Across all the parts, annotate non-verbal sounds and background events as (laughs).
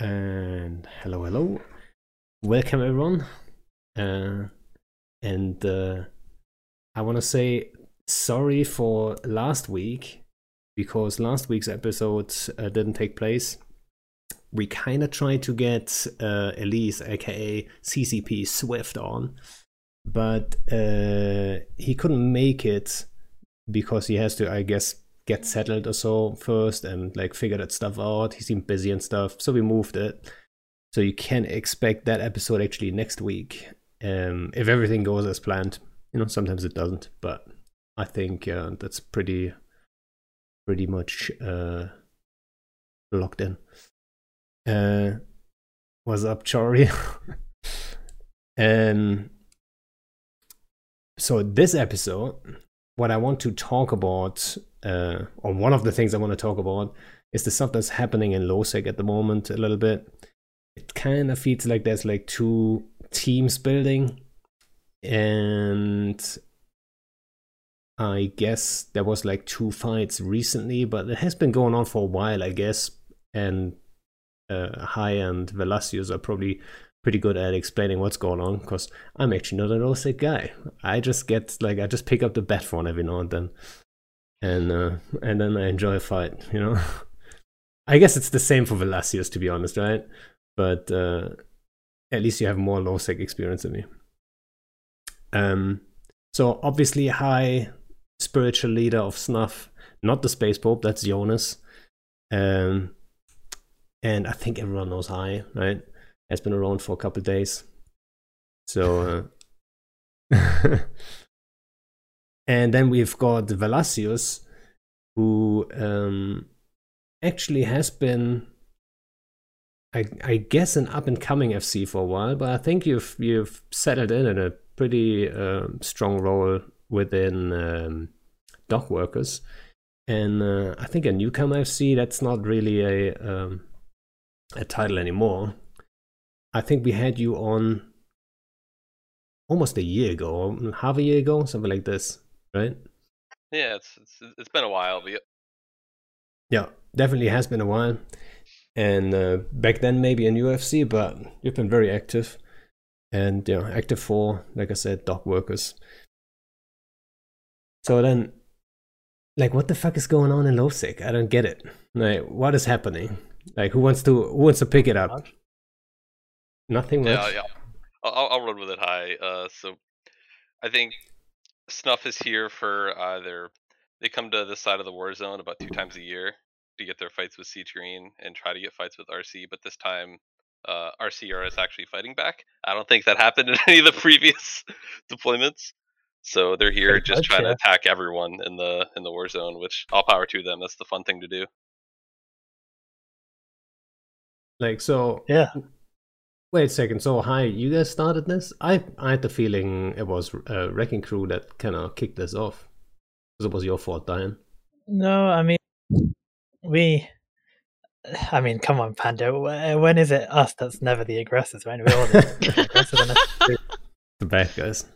And hello, hello. Welcome, everyone. Uh, and uh, I want to say sorry for last week because last week's episode uh, didn't take place. We kind of tried to get uh, Elise, aka CCP Swift, on, but uh, he couldn't make it because he has to, I guess, get settled or so first and like figure that stuff out. He seemed busy and stuff, so we moved it. So you can expect that episode actually next week. Um, if everything goes as planned, you know, sometimes it doesn't, but I think uh, that's pretty, pretty much uh, locked in. Uh, what's up, Chori? (laughs) um, so this episode, what I want to talk about uh, or one of the things I want to talk about is the stuff that's happening in LowSec at the moment a little bit. It kind of feels like there's like two teams building, and I guess there was like two fights recently, but it has been going on for a while, I guess. And uh, High and Velasius are probably pretty good at explaining what's going on because I'm actually not an LowSec guy. I just get like I just pick up the bat phone every now and then and uh, and then I enjoy a fight. You know, (laughs) I guess it's the same for Velasius, to be honest, right? But uh, at least you have more low sec experience than me. Um, so obviously, high spiritual leader of Snuff, not the space pope. That's Jonas. Um, and I think everyone knows High, right? Has been around for a couple days. So. Uh, (laughs) And then we've got Velasius, who um, actually has been, I, I guess, an up and coming FC for a while. But I think you've you've settled in in a pretty uh, strong role within um, dock workers. And uh, I think a newcomer FC that's not really a um, a title anymore. I think we had you on almost a year ago, half a year ago, something like this right? Yeah, it's it's it's been a while, but yeah, definitely has been a while. And uh, back then, maybe in UFC, but you've been very active, and yeah, active for like I said, dock workers. So then, like, what the fuck is going on in LowSec? I don't get it. Like, what is happening? Like, who wants to who wants to pick it up? Nothing much. Yeah, yeah. I'll, I'll run with it high. Uh, so I think Snuff is here for either they come to this side of the war zone about two times a year to get their fights with Siege Green and try to get fights with RC, but this time uh, RCR is actually fighting back. I don't think that (laughs) happened in any of the previous (laughs) deployments. So they're here Pretty just trying yeah. to attack everyone in the in the war zone, which all power to them. That's the fun thing to do. Like so, yeah. Wait a second. So, hi, you guys started this? I I had the feeling it was uh, Wrecking Crew that kind of kicked this off. Because it was your fault, Diane. No, I mean, we. I mean, come on, Panda. When is it us that's never the aggressors, right? We're all the (laughs) aggressors. the bad guys.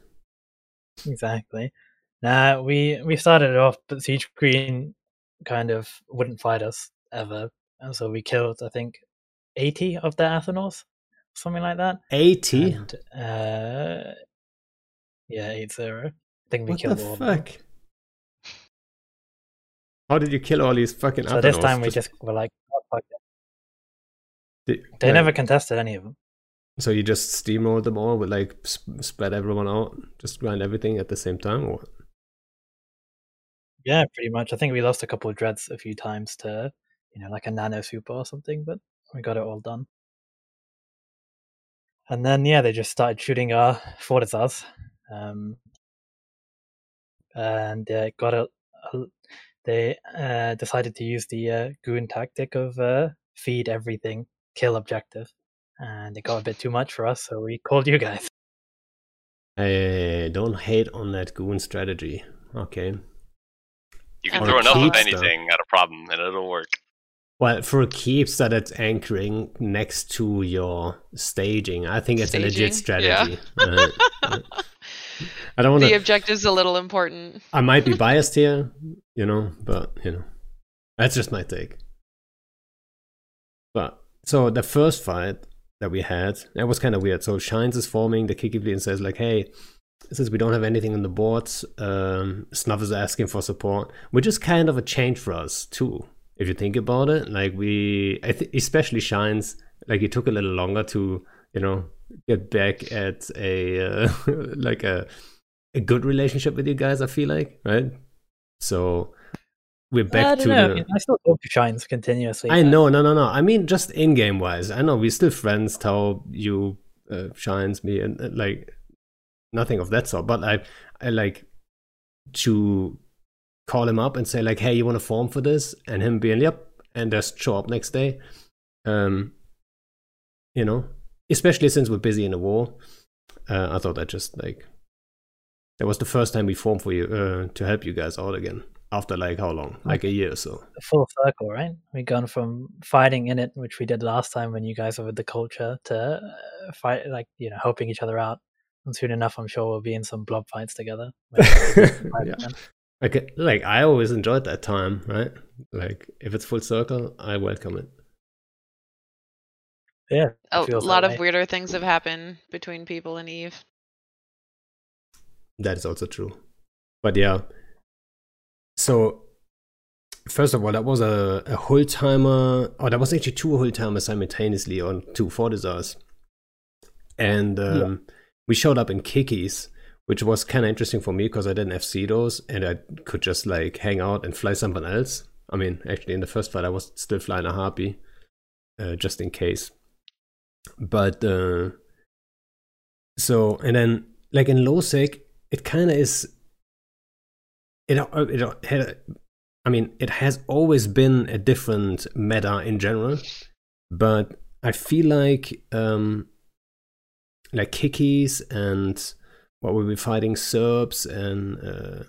Exactly. Nah, we we started it off, but Siege Green kind of wouldn't fight us ever, and so we killed, I think, eighty of their Athanors something like that. 80? And, uh, yeah, 8 0. I think we what killed the all fuck? How did you kill all these fucking So this time we just, just were like, oh. Did, they never contested any of them. So you just steamrolled them all with like sp- spread everyone out, just grind everything at the same time, or? What? Yeah, pretty much. I think we lost a couple of dreads a few times to, you know, like a nano super or something, but we got it all done. And then yeah, they just started shooting our Fortizars. Um, and uh, got a, a they uh, decided to use the uh, goon tactic of uh, feed everything, kill objective, and it got a bit too much for us, so we called you guys. Hey, don't hate on that goon strategy. Okay. You can throw enough of anything at a problem, and it'll work. Well, for keeps that it's anchoring next to your staging, I think it's staging? a legit strategy. Yeah. uh, (laughs) I don't want The objective's a little important. I might be biased here, you know, but you know, that's just my take. But so the first fight that we had, that was kind of weird. So Shines is forming the Kiki and says like, "Hey, since we don't have anything on the boards, um, Snuff is asking for support, which is kind of a change for us too. If you think about it, like we, I th- especially Shines, like it took a little longer to, you know, get back at a uh, (laughs) like a a good relationship with you guys. I feel like, right? So we're back to know. the. I, still talk to Shines continuously. I but- know, no, no, no. I mean, just in game wise, I know we're still friends. Tell you uh, shines me and uh, like nothing of that sort. But I, I like to call him up and say like, "Hey, you want to form for this?" And him being, "Yep," and just show up next day. Um, you know, especially since we're busy in the war. Uh, I thought that just like that was the first time we formed for you uh, to help you guys out again after like how long? Like a year or so. full circle, right? We've gone from fighting in it, which we did last time when you guys were with the culture, to uh, fight like you know helping each other out. And soon enough, I'm sure we'll be in some blob fights together. (laughs) (laughs) Yeah. Like, like I always enjoyed that time, right? Like if it's full circle, I welcome it. yeah. A feels that lot of way. weirder things have happened between people and Eve. That is also true. But yeah. So first of all, that was a, a hull timer. Oh, that was actually two whole timers simultaneously on two Fortizars. And um, we showed up in Kikis, which was kind of interesting for me because I didn't FC those and I could just like hang out and fly someone else. I mean, actually, in the first fight, I was still flying a Harpy, uh, just in case. But uh, so, and then like in LowSec, it kind of is. It, it had, I mean, it has always been a different meta in general, but I feel like um, like Kikis and what were we fighting Serbs and uh,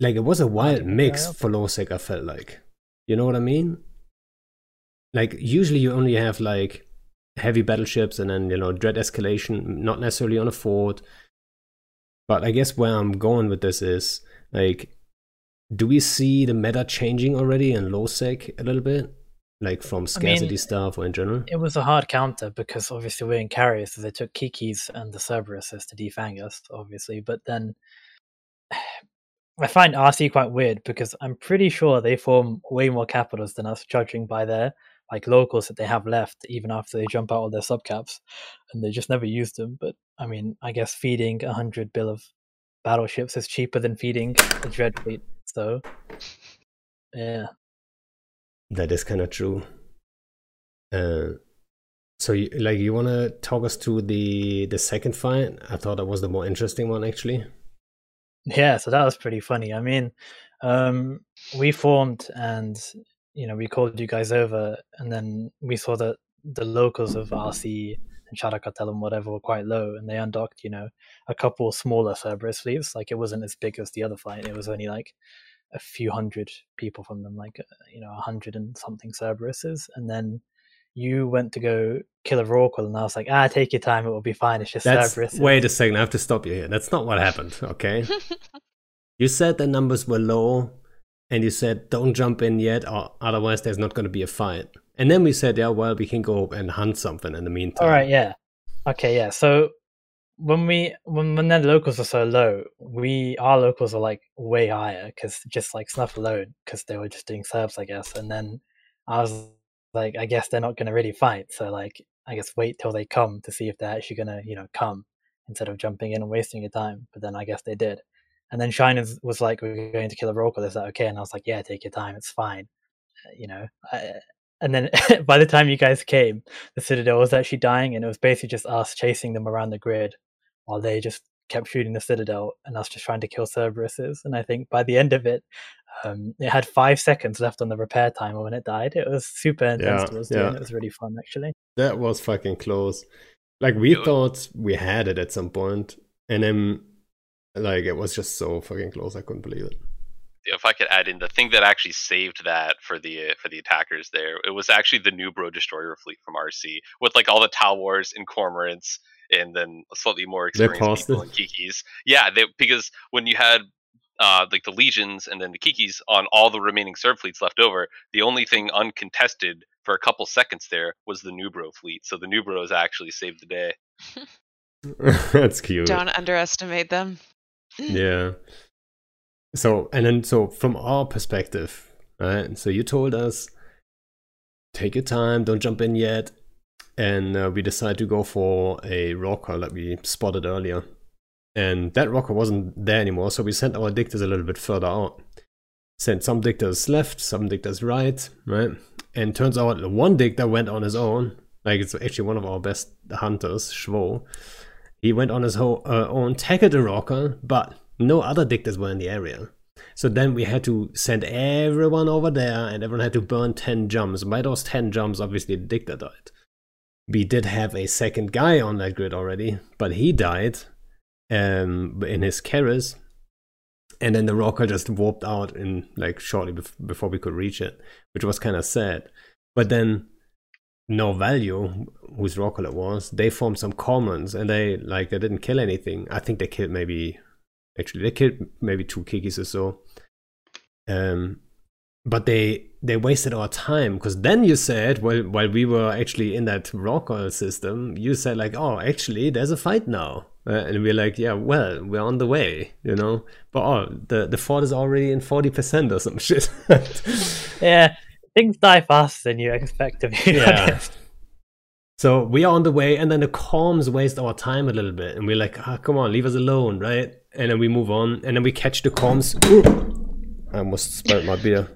like it was a wild mix for LowSec. I felt like, you know what I mean? Like usually you only have like heavy battleships and then you know dread escalation, not necessarily on a fort. But I guess where I'm going with this is like, do we see the meta changing already in low sec a little bit, like from scarcity stuff or in general? It was a hard counter because obviously we're in carriers, so they took Kiki's and the Cerberuses to defang us, obviously. But then (sighs) I find RC quite weird because I'm pretty sure they form way more capitals than us, judging by their like locals that they have left, even after they jump out all their subcaps, and they just never use them. But I mean, I guess feeding a hundred bill of battleships is cheaper than feeding a dread fleet. So, yeah. That is kind of true. Uh, so, you, like, you want to talk us through the the second fight? I thought that was the more interesting one, actually. Yeah, so that was pretty funny. I mean, um, we formed and you know we called you guys over, and then we saw that the locals of RC and Shadow Cartel and whatever were quite low, and they undocked you know a couple smaller Cerberus fleets. Like it wasn't as big as the other fight; it was only like a few hundred people from them, like uh, you know a hundred and something Cerberuses, and then. You went to go kill a Rorqual, and I was like, "Ah, take your time; it will be fine. It's just That's Cerberus." wait a second. I have to stop you here. That's not what happened. Okay. (laughs) you said the numbers were low, and you said don't jump in yet, or otherwise there's not going to be a fight. And then we said, yeah, well, we can go and hunt something in the meantime. All right, yeah. Okay, yeah. So when we when when the locals are so low, we our locals are like way higher because just like snuff alone because they were just doing serves, I guess. And then I was like, I guess they're not going to really fight, so like I guess wait till they come to see if they're actually going to you know come instead of jumping in and wasting your time. But then I guess they did. And then Shines was like, "We're going to kill a Rorqual. Is that okay?" And I was like, "Yeah, take your time. It's fine." Uh, You know. I, and then (laughs) by the time you guys came, the Citadel was actually dying, and it was basically just us chasing them around the grid while they just kept shooting the Citadel and us just trying to kill Cerberuses. And I think by the end of it, um, it had five seconds left on the repair timer when it died. It was super intense Yeah, to us yeah. doing. It was really fun, actually. That was fucking close. Like we thought we had it at some point, and then like it was just so fucking close. I couldn't believe it. if I could add in the thing that actually saved that for the uh, for the attackers there, it was actually the new Bro destroyer fleet from RC with like all the Talwars and Cormorants and then slightly more They experienced paused people it? and Kikis. Yeah, they, because when you had uh, like the legions and then the Kikis on all the remaining Serb fleets left over, the only thing uncontested for a couple seconds there was the Newbro fleet. So the Newbros actually saved the day. (laughs) That's cute. Don't underestimate them. Yeah. So and then so from our perspective, right? So you told us take your time, don't jump in yet, and uh, we decided to go for a rocker that we spotted earlier. And that rocker wasn't there anymore, so we sent our dictators a little bit further out. Sent some dictators left, some dictators right, right? And turns out the one dictator went on his own. Like it's actually one of our best hunters, Schwo. He went on his uh, own, tackled the rocker, but no other dictators were in the area. So then we had to send everyone over there, and everyone had to burn 10 jumps. By those 10 jumps, obviously the dictator died. We did have a second guy on that grid already, but he died um, in his Keres. And then the rocker just warped out in like shortly bef- before we could reach it, which was kind of sad. But then no value whose rocker it was they formed some commons and they like they didn't kill anything i think they killed maybe actually they killed maybe two kikis or so um but they they wasted our time because then you said while while we were actually in that rocker system you said like oh actually there's a fight now uh, and we're like yeah well we're on the way you know but oh the the fort is already in 40% or some (laughs) shit yeah things die faster than you expect to be Yeah. So we are on the way, and then the comms waste our time a little bit, and we're like, ah, come on, leave us alone, right? And then we move on, and then we catch the comms. Ooh. I almost spilled my beer.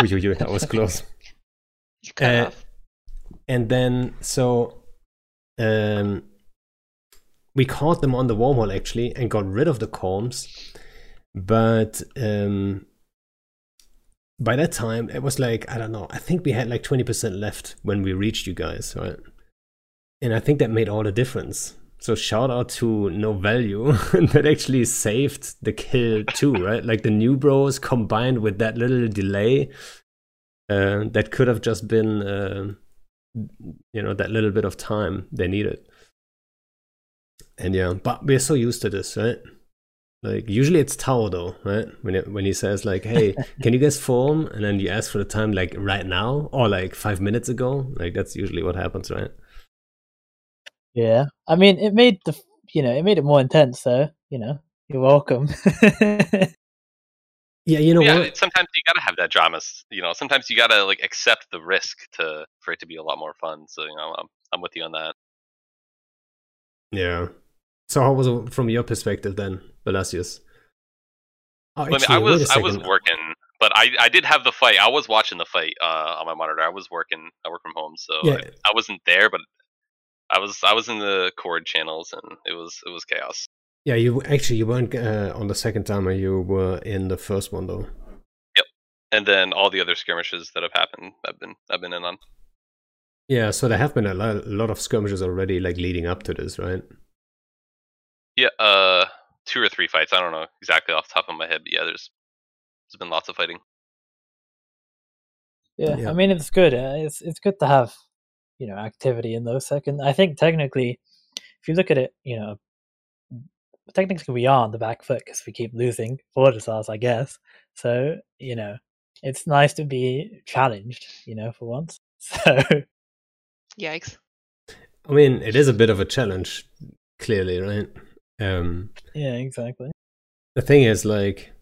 (laughs) Ooh, that was close. Uh. And then so, um, we caught them on the wormhole actually, and got rid of the comms. But um, by that time, it was like I don't know. I think we had like twenty percent left when we reached you guys, right? And I think that made all the difference. So shout out to No Value (laughs) that actually saved the kill too, right? Like the new bros combined with that little delay, uh, that could have just been, uh, you know, that little bit of time they needed. And yeah, but we're so used to this, right? Like usually it's Tao though, right? When it, when he says like, "Hey, (laughs) can you guys form?" and then you ask for the time like right now or like five minutes ago, like that's usually what happens, right? Yeah, I mean, it made the you know it made it more intense. So you know, you're welcome. (laughs) Yeah, you know yeah, what? sometimes you gotta have that drama. You know, sometimes you gotta like accept the risk to for it to be a lot more fun. So you know, I'm I'm with you on that. Yeah. So how was it from your perspective then, Velasius? Oh, I mean, I was a I was working, but I I did have the fight. I was watching the fight uh, on my monitor. I was working. I work from home, so Yeah. I, I wasn't there, but I was I was in the cord channels, and it was it was chaos. Yeah, you actually you weren't uh, on the second timer. You were in the first one though. Yep, and then all the other skirmishes that have happened, I've been I've been in on. Yeah, so there have been a lot, a lot of skirmishes already, like leading up to this, right? Yeah, uh, two or three fights. I don't know exactly off the top of my head, but yeah, there's there's been lots of fighting. yeah, Yeah. I mean, it's good. uh, It's it's good to have you know activity in those seconds. I think technically, if you look at it, you know, technically we are on the back foot because we keep losing Fortizars, I guess. So you know, it's nice to be challenged. You know, for once. (laughs) So Yikes. I mean, it is a bit of a challenge, clearly, right? Um, yeah, exactly. the thing is, like,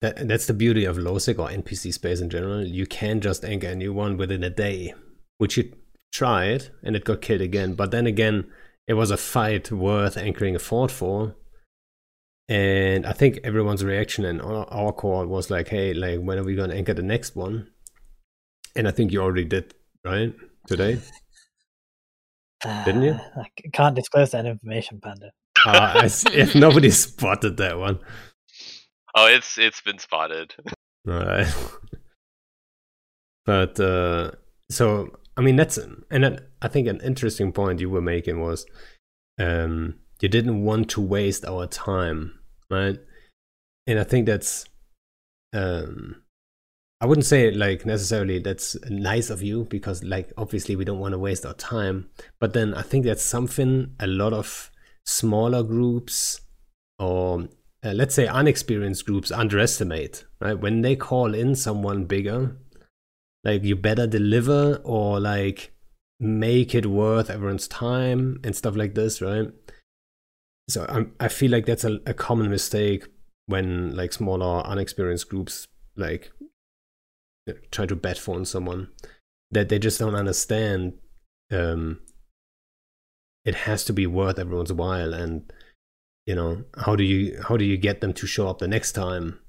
that, that's the beauty of LowSec or NPC space in general. You can just anchor a new one within a day, which you tried and it got killed again. But then again, it was a fight worth anchoring a fort for. And I think everyone's reaction and our, our call was like, hey, like, when are we going to anchor the next one? And I think you already did, right? Today? (sighs) Didn't you? I c- can't disclose that information, Panda. uh, (laughs) if nobody spotted that one. Oh, it's it's been spotted. (laughs) Right. (laughs) but uh, so I mean that's and then I think an interesting point you were making was um, you didn't want to waste our time, right? And I think that's um, I wouldn't say like necessarily that's nice of you because like obviously we don't want to waste our time, but then I think that's something a lot of smaller groups or uh, let's say unexperienced groups underestimate right when they call in someone bigger like you better deliver or like make it worth everyone's time and stuff like this, right? So I'm, I feel like that's a, a common mistake when like smaller, unexperienced groups like try to bet phone someone that they just don't understand. Um, it has to be worth everyone's while, and you know how do you how do you get them to show up the next time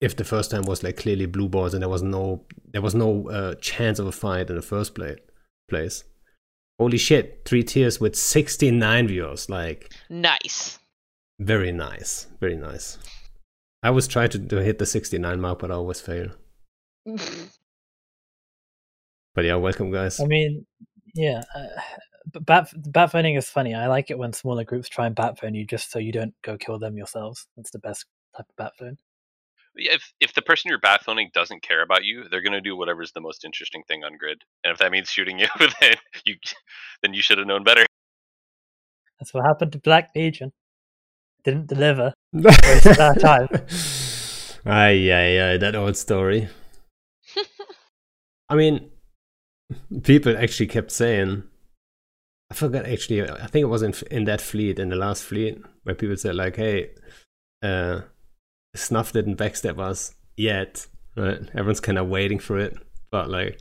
if the first time was like clearly blue balls and there was no there was no uh, chance of a fight in the first play, place holy shit three tiers with 69 viewers like Nice. very nice very nice i always try to, to hit the 69 mark but i always fail (laughs) but yeah welcome guys I mean, yeah. Uh, but bat bat phoning is funny. I like it when smaller groups try and bat phone you just so you don't go kill them yourselves. That's the best type of bat phone. Yeah, If if the person you're bathoning doesn't care about you, they're gonna do whatever's the most interesting thing on grid. And if that means shooting you, (laughs) then you then you should have known better. That's what happened to Black Legion. Didn't deliver. (laughs) Wasted our time. Aye, aye, aye, that old story. (laughs) I mean, people actually kept saying, I forgot actually, I think it was in, in that fleet, in the last fleet, where people said, like, hey, uh, Snuff didn't backstab us yet, right? Everyone's kind of waiting for it, but like,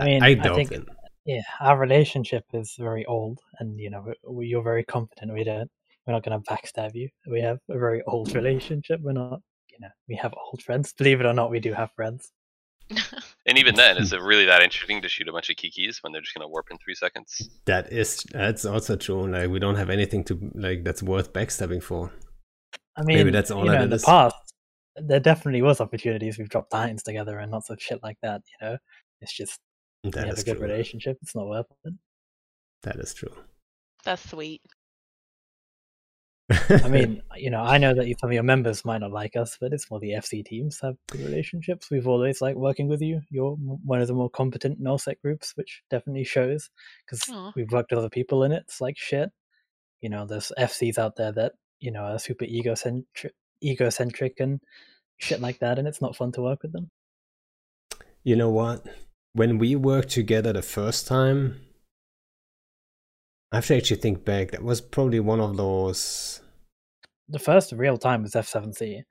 I mean, I I, doubt think it. yeah, our relationship is very old, and you know, we, you're very confident. We don't, we're not going to backstab you. We have a very old relationship. We're not, you know, we have old friends. Believe it or not, we do have friends. (laughs) And even then, is it really that interesting to shoot a bunch of kikis when they're just gonna warp in three seconds? That is, that's also true. Like, we don't have anything to, like, that's worth backstabbing for. I mean, Maybe that's all you know, in the past, there definitely was opportunities. We've dropped titans together and lots of shit like that. You know, it's just we have is a good true. relationship. It's not worth it. That is true. That's sweet. I mean, (laughs) you know, I know that some of your members might not like us, but it's more the FC teams have good relationships. We've always liked working with you. You're one of the more competent nullsec groups, which definitely shows because we've worked with other people in it. It's like shit. You know, there's FCs out there that you know are super egocentric, egocentric and shit like that, and it's not fun to work with them. You know what? When we worked together the first time, I have to actually think back. That was probably one of those. The first real time was F7C.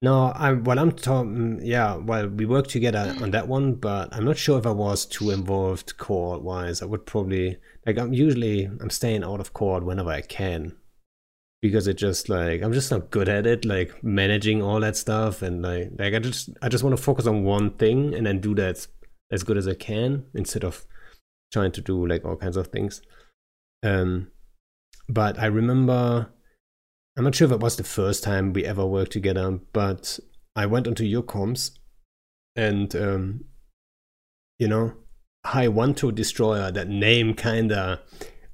No, I well, I'm talking. Mm, yeah, well, we worked together on that one, but I'm not sure if I was too involved core wise. I would probably like. I'm usually I'm staying out of court whenever I can because it just like I'm just not good at it, like managing all that stuff, and like like I just I just want to focus on one thing and then do that as good as I can instead of trying to do like all kinds of things. Um, but I remember, I'm not sure if it was the first time we ever worked together, but I went onto your comms and, um, you know, High One to Destroyer, that name kinda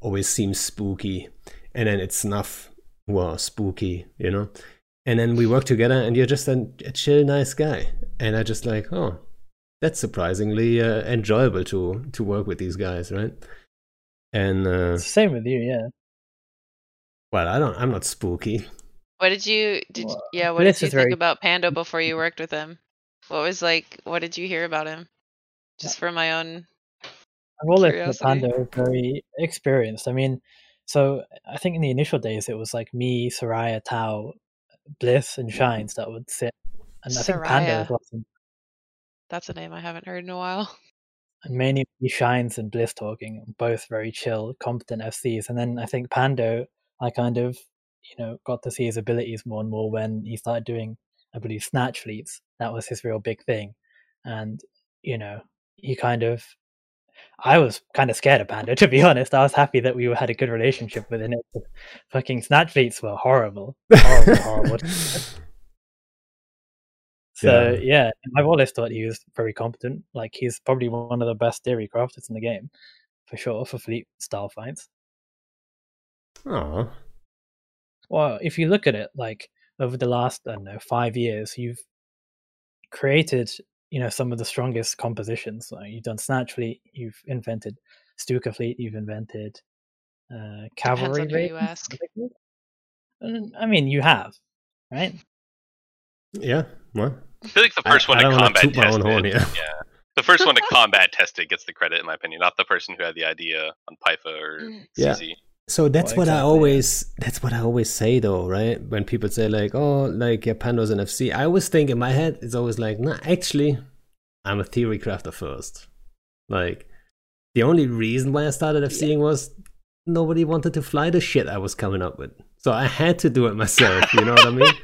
always seems spooky. And then it's Snuff, well, spooky, you know? And then we work together and you're just a, a chill, nice guy. And I just like, oh, that's surprisingly uh, enjoyable to to work with these guys, right? And uh, same with you, yeah. well, I don't, I'm not spooky. What did you did? Well, yeah, what did you think very- about Pando before you worked with him? What was like? What did you hear about him? Just for my own. I've always thought Curiosity. Panda is very experienced. I mean, so I think in the initial days it was like me, Soraya, Tao, Bliss, and Shines that would sit, and I think Panda Soraya. was watching, That's a name I haven't heard in a while. (laughs) and mainly Shines and Bliss talking, both very chill, competent FCs. And then I think Pando, I kind of, you know, got to see his abilities more and more when he started doing, I believe, snatch fleets. That was his real big thing, and you know, he kind of I was kind of scared of Panda, to be honest. I was happy that we had a good relationship within it. Fucking snatch fleets were horrible. Horrible, horrible. (laughs) So, Yeah. yeah. I've always thought he was very competent. Like, he's probably one of the best theory crafters in the game, for sure, for fleet style fights. Oh. Well, if you look at it, like, over the last, I don't know, five years, you've created, you know, some of the strongest compositions. Like, you've done Snatch Fleet, you've invented Stuka Fleet, you've invented uh, Cavalry on who you Ravens, ask. I think it is. Uh, I mean, you have, right? Yeah. Well, I feel like the I- first one I to don't wanna combat toot my own test horn it, yeah. The first one to (laughs) combat test it gets the credit, in my opinion, not the person who had the idea on Pyfa or Mm. Yeah. CZ. So that's Well, what I exactly, yeah. always that's what I always say though, right? When people say like, "Oh, like yeah, Pando's an FC," I always think in my head it's always like, "Nah, actually, I'm a theory crafter first. Like, the only reason why I started FCing was nobody wanted to fly the shit I was coming up with, so I had to do it myself. You know what I mean? (laughs)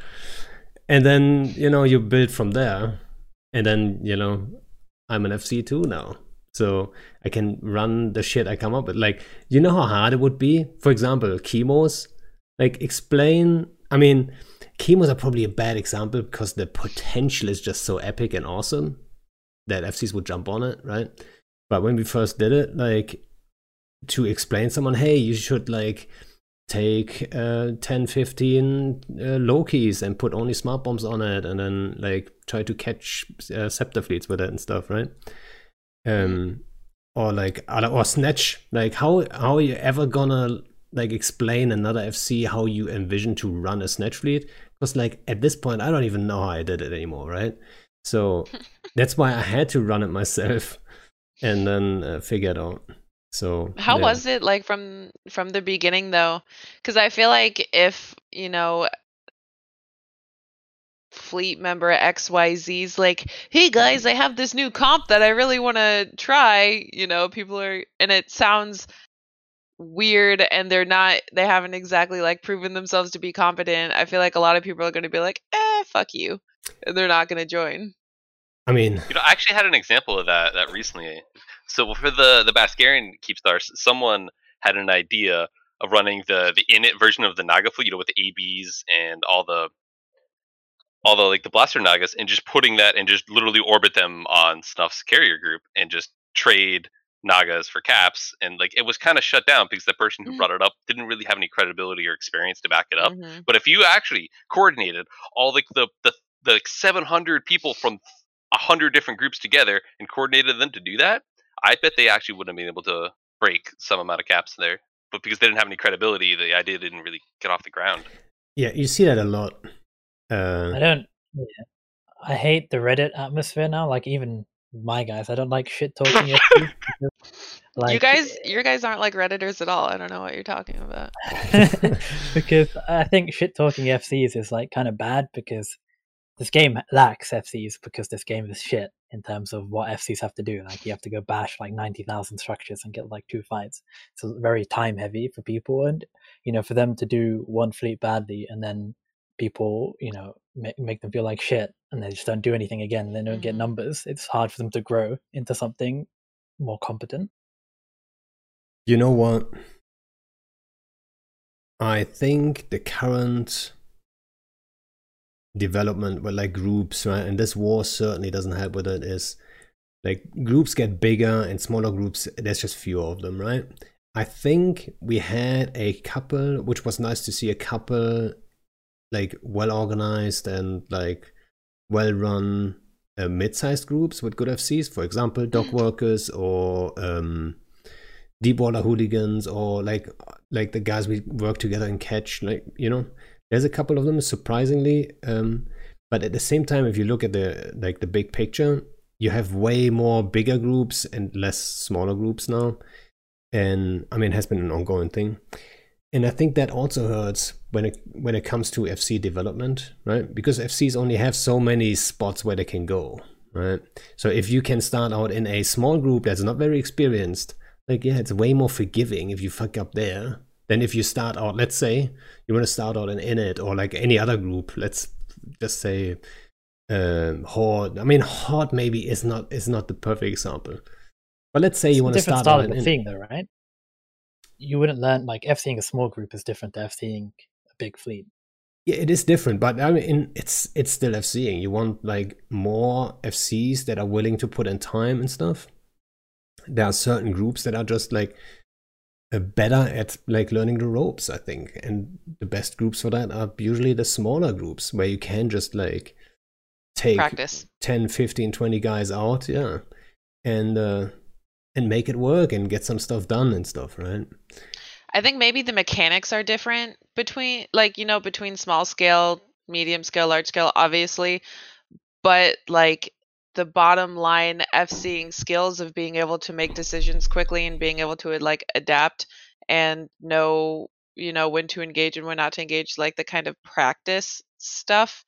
And then you know you build from there, and then you know I'm an FC too now. So I can run the shit I come up with. Like, you know how hard it would be? For example, chemos. Like, explain. I mean, chemos are probably a bad example because the potential is just so epic and awesome that FCs would jump on it, right? But when we first did it, like, to explain someone, hey, you should like take uh, 10, 15 uh, Lokis and put only smart bombs on it and then like try to catch uh, scepter fleets with it and stuff, right? Um or like or snatch like how how are you ever gonna like explain another fc how you envision to run a snatch fleet? Because like at this point i don't even know how i did it anymore right? So (laughs) that's why i had to run it myself (laughs) and then uh, figure it out. So How yeah. was it like from from the beginning though? Because I feel like if you know fleet member XYZ's like, hey guys, I have this new comp that I really want to try. You know, people are, and it sounds weird and they're not, they haven't exactly like proven themselves to be competent. I feel like a lot of people are going to be like, eh, fuck you. And they're not going to join. i mean You know, I actually had an example of that that recently. So for the the Bascarian Keepstars, someone had an idea of running the the init version of the Naga fleet, you know, with the ABs and all the all the like the blaster Nagas, and just putting that and just literally orbit them on Snuff's carrier group and just trade Nagas for caps. And like it was kind of shut down because the person who Mhm. brought it up didn't really have any credibility or experience to back it up. Mhm. But if you actually coordinated all like the the the like 700 people from a hundred different groups together and coordinated them to do that, I bet they actually wouldn't have been able to break some amount of caps there. But because they didn't have any credibility, the idea didn't really get off the ground. yeah you see that a lot uh I don't. Yeah. I hate the Reddit atmosphere now. Like even my guys, I don't like shit talking. FCs (laughs) like, you guys, you guys aren't like redditors at all. I don't know what you're talking about. (laughs) because I think shit talking FCs is like kind of bad because this game lacks FCs because this game is shit in terms of what FCs have to do. Like you have to go bash like ninety thousand structures and get like two fights. So it's very time heavy for people, and you know for them to do one fleet badly and then people you know make, make them feel like shit and they just don't do anything again. And they don't get Mhm. numbers. It's hard for them to grow into something more competent. You know what? I think the current development with like groups, right? And this war certainly doesn't help with it, is like groups get bigger and smaller groups, there's just fewer of them, right? I think we had a couple, which was nice to see a couple like well organized and like well run uh, mid-sized groups with good FCs. For example, dock workers or um, deep water hooligans or like like the guys we work together and catch. Like you know, there's a couple of them surprisingly. Um, but at the same time, if you look at the like the big picture, you have way more bigger groups and less smaller groups now. And I mean, it has been an ongoing thing and I think that also hurts when it when it comes to FC development, right? Because FCs only have so many spots where they can go, right? So if you can start out in a small group that's not very experienced, like yeah, it's way more forgiving if you fuck up there than if you start out. Let's say you want to start out in Init or like any other group. Let's just say um, Horde. I mean, Horde maybe is not is not the perfect example, but let's say you want to start out in thing, though, right? You wouldn't learn like FCing a small group is different to FCing a big fleet. Yeah, it is different, but I mean, it's it's still FCing. You want like more FCs that are willing to put in time and stuff. There are certain groups that are just like uh, better at like learning the ropes, I think, and the best groups for that are usually the smaller groups where you can just like take Practice. 10, 15, 20 guys out, yeah, and uh, and make it work and get some stuff done and stuff, right? I think maybe the mechanics are different between like, you know, between small scale, medium scale, large scale, obviously. but like the bottom line FCing skills of being able to make decisions quickly and being able to like adapt and know you know when to engage and when not to engage like the kind of practice stuff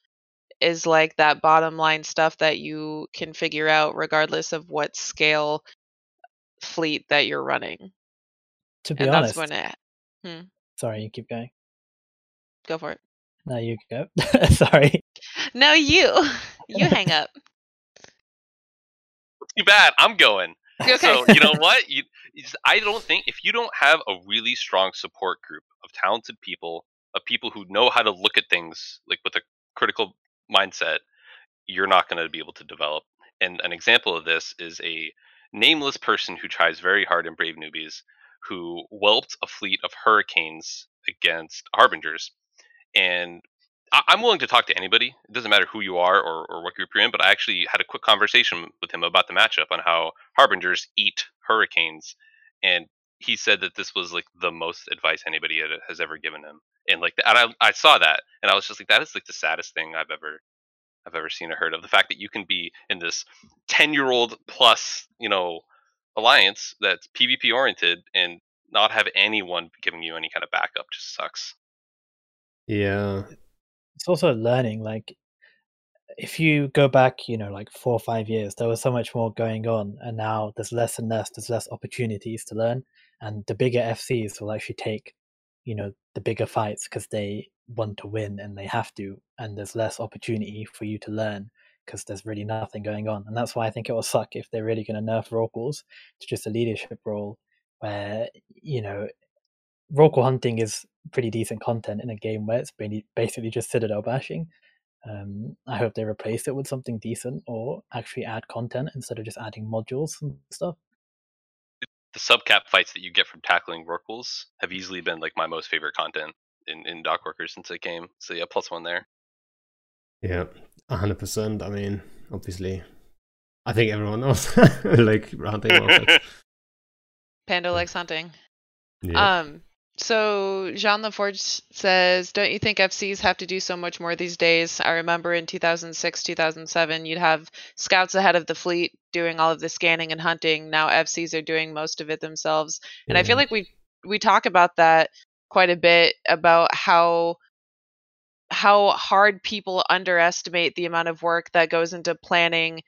is like that bottom line stuff that you can figure out regardless of what scale fleet that you're running To be and honest, that's when it hmm? sorry, you keep going. go for it No, you go. (laughs) sorry. no you (laughs) you hang up (laughs) Too bad. I'm going. okay So you know what? You, I don't think if you don't have a really strong support group of talented people, of people who know how to look at things like with a critical mindset, you're not going to be able to develop. And an example of this is a nameless person who tries very hard in Brave Newbies, who whelped a fleet of hurricanes against harbingers. And I- I'm willing to talk to anybody. It doesn't matter who you are or, or what group you're in. But I actually had a quick conversation with him about the matchup on how harbingers eat hurricanes, and he said that this was like the most advice anybody has ever given him. And like, and I, I saw that, and I was just like, that is like the saddest thing I've ever, I've ever seen or heard of. The fact that you can be in this ten year old plus, you know, alliance that's PvP oriented and not have anyone giving you any kind of backup just sucks. Yeah. It's also learning. Like, if you go back, you know, like four or five years, there was so much more going on, and now there's less and less. There's less opportunities to learn, and the bigger FCs will actually take, you know, the bigger fights because they want to win and they have to, and there's less opportunity for you to learn because there's really nothing going on, and that's why I think it will suck if they're really going to nerf Rorquals to just a leadership role where you know Rorqual hunting is pretty decent content in a game where it's basically just Citadel bashing. Um, I hope they replace it with something decent or actually add content instead of just adding modules and stuff. the subcap fights that you get from tackling Rorquals have easily been like my most favorite content in, in Dock Workers since it came. So yeah, plus one there. Yeah. A hundred percent. I mean, obviously. I think everyone knows. (laughs) like hunting rockets. (laughs) panda likes hunting Yeah. Um. So Jean LaForge says, "Don't you think FCs have to do so much more these days? I remember in 2006, 2007, you'd have scouts ahead of the fleet doing all of the scanning and hunting. Now FCs are doing most of it themselves, and I feel like we we talk about that quite a bit about how how hard people underestimate the amount of work that goes into planning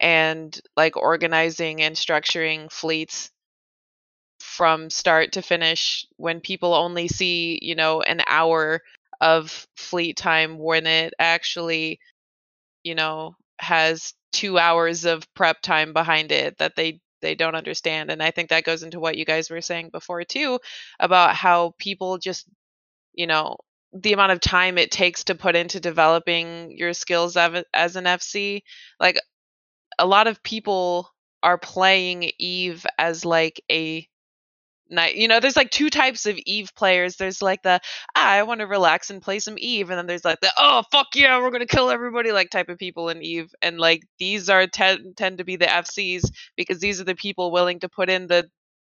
and like organizing and structuring fleets from start to finish when people only see, you know, an hour of fleet time when it actually, you know, has 2 hours of prep time behind it that they they don't understand. And I think that goes into what you guys were saying before too about how people just, you know, the amount of time it takes to put into developing your skills as an FC. Like a lot of people are playing Eve as like a night. You know, there's like two types of Eve players. There's like the ah, I want to relax and play some Eve, and then there's like the oh fuck yeah, we're gonna kill everybody like type of people in Eve. And like these are tend tend to be the FCs because these are the people willing to put in the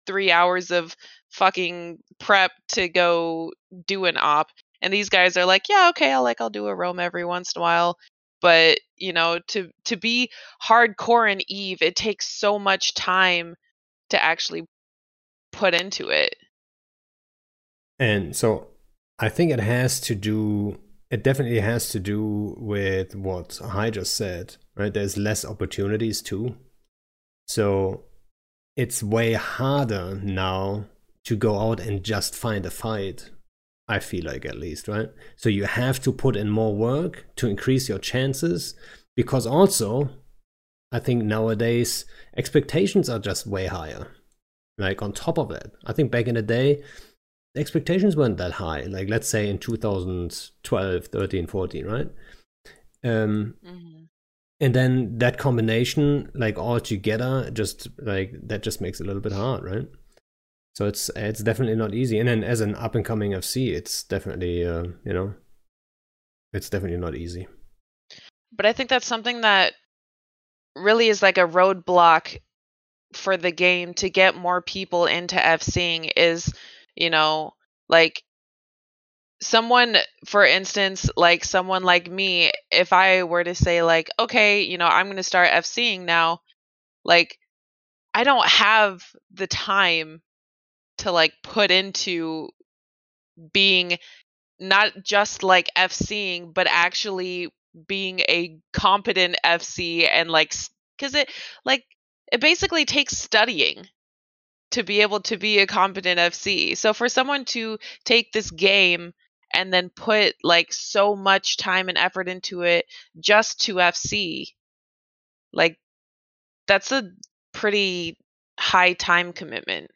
three hours of fucking prep to go do an op. And these guys are like, yeah, okay, I'll like I'll do a roam every once in a while. But you know, to to be hardcore in Eve, it takes so much time to actually put into it. And so I think it has to do it definitely has to do with what I just said, right? There's less opportunities too. So it's way harder now to go out and just find a fight. I feel like at least, right? So you have to put in more work to increase your chances because also I think nowadays expectations are just way higher. Like on top of that, I think back in the day, the expectations weren't that high. Like let's say in 2012, 13, 14, right? Um, Mm-hmm. and then that combination, like all together, just like that just makes it a little bit hard, right? So it's it's definitely not easy. And then as an up and coming FC, it's definitely uh, you know, it's definitely not easy. But I think that's something that really is like a roadblock for the game to get more people into FCing is, you know, like someone for instance like someone like me if i were to say like okay you know i'm going to start fcing now like i don't have the time to like put into being not just like fcing but actually being a competent fc and like because it like it basically takes studying to be able to be a competent fc so for someone to take this game and then put like so much time and effort into it just to FC. Like that's a pretty high time commitment.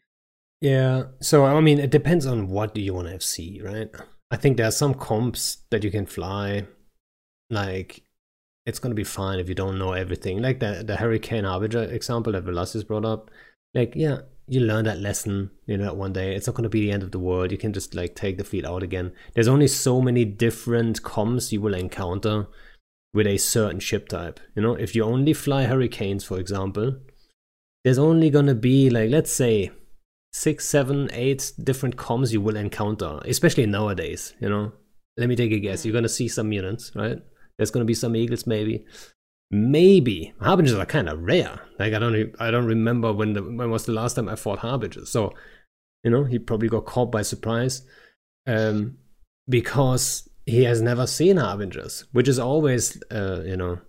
Yeah. So I mean, it depends on what do you want to FC, right? I think there are some comps that you can fly. Like it's gonna be fine if you don't know everything. Like the the Hurricane Harbinger example that Velasquez brought up. Like, yeah, you learn that lesson, you know, one day. It's not going to be the end of the world. You can just like take the fleet out again. There's only so many different comms you will encounter with a certain ship type. You know, if you only fly hurricanes, for example, there's only going to be like, let's say, six, seven, eight different comms you will encounter, especially nowadays. You know, let me take a guess. You're mm. going to see some mutants, right? There's going to be some eagles, maybe maybe harbingers are kind of rare. Like I don't I don't remember when the when was the last time I fought harbingers. So you know he probably got caught by surprise um, because he has never seen harbingers, which is always uh, you know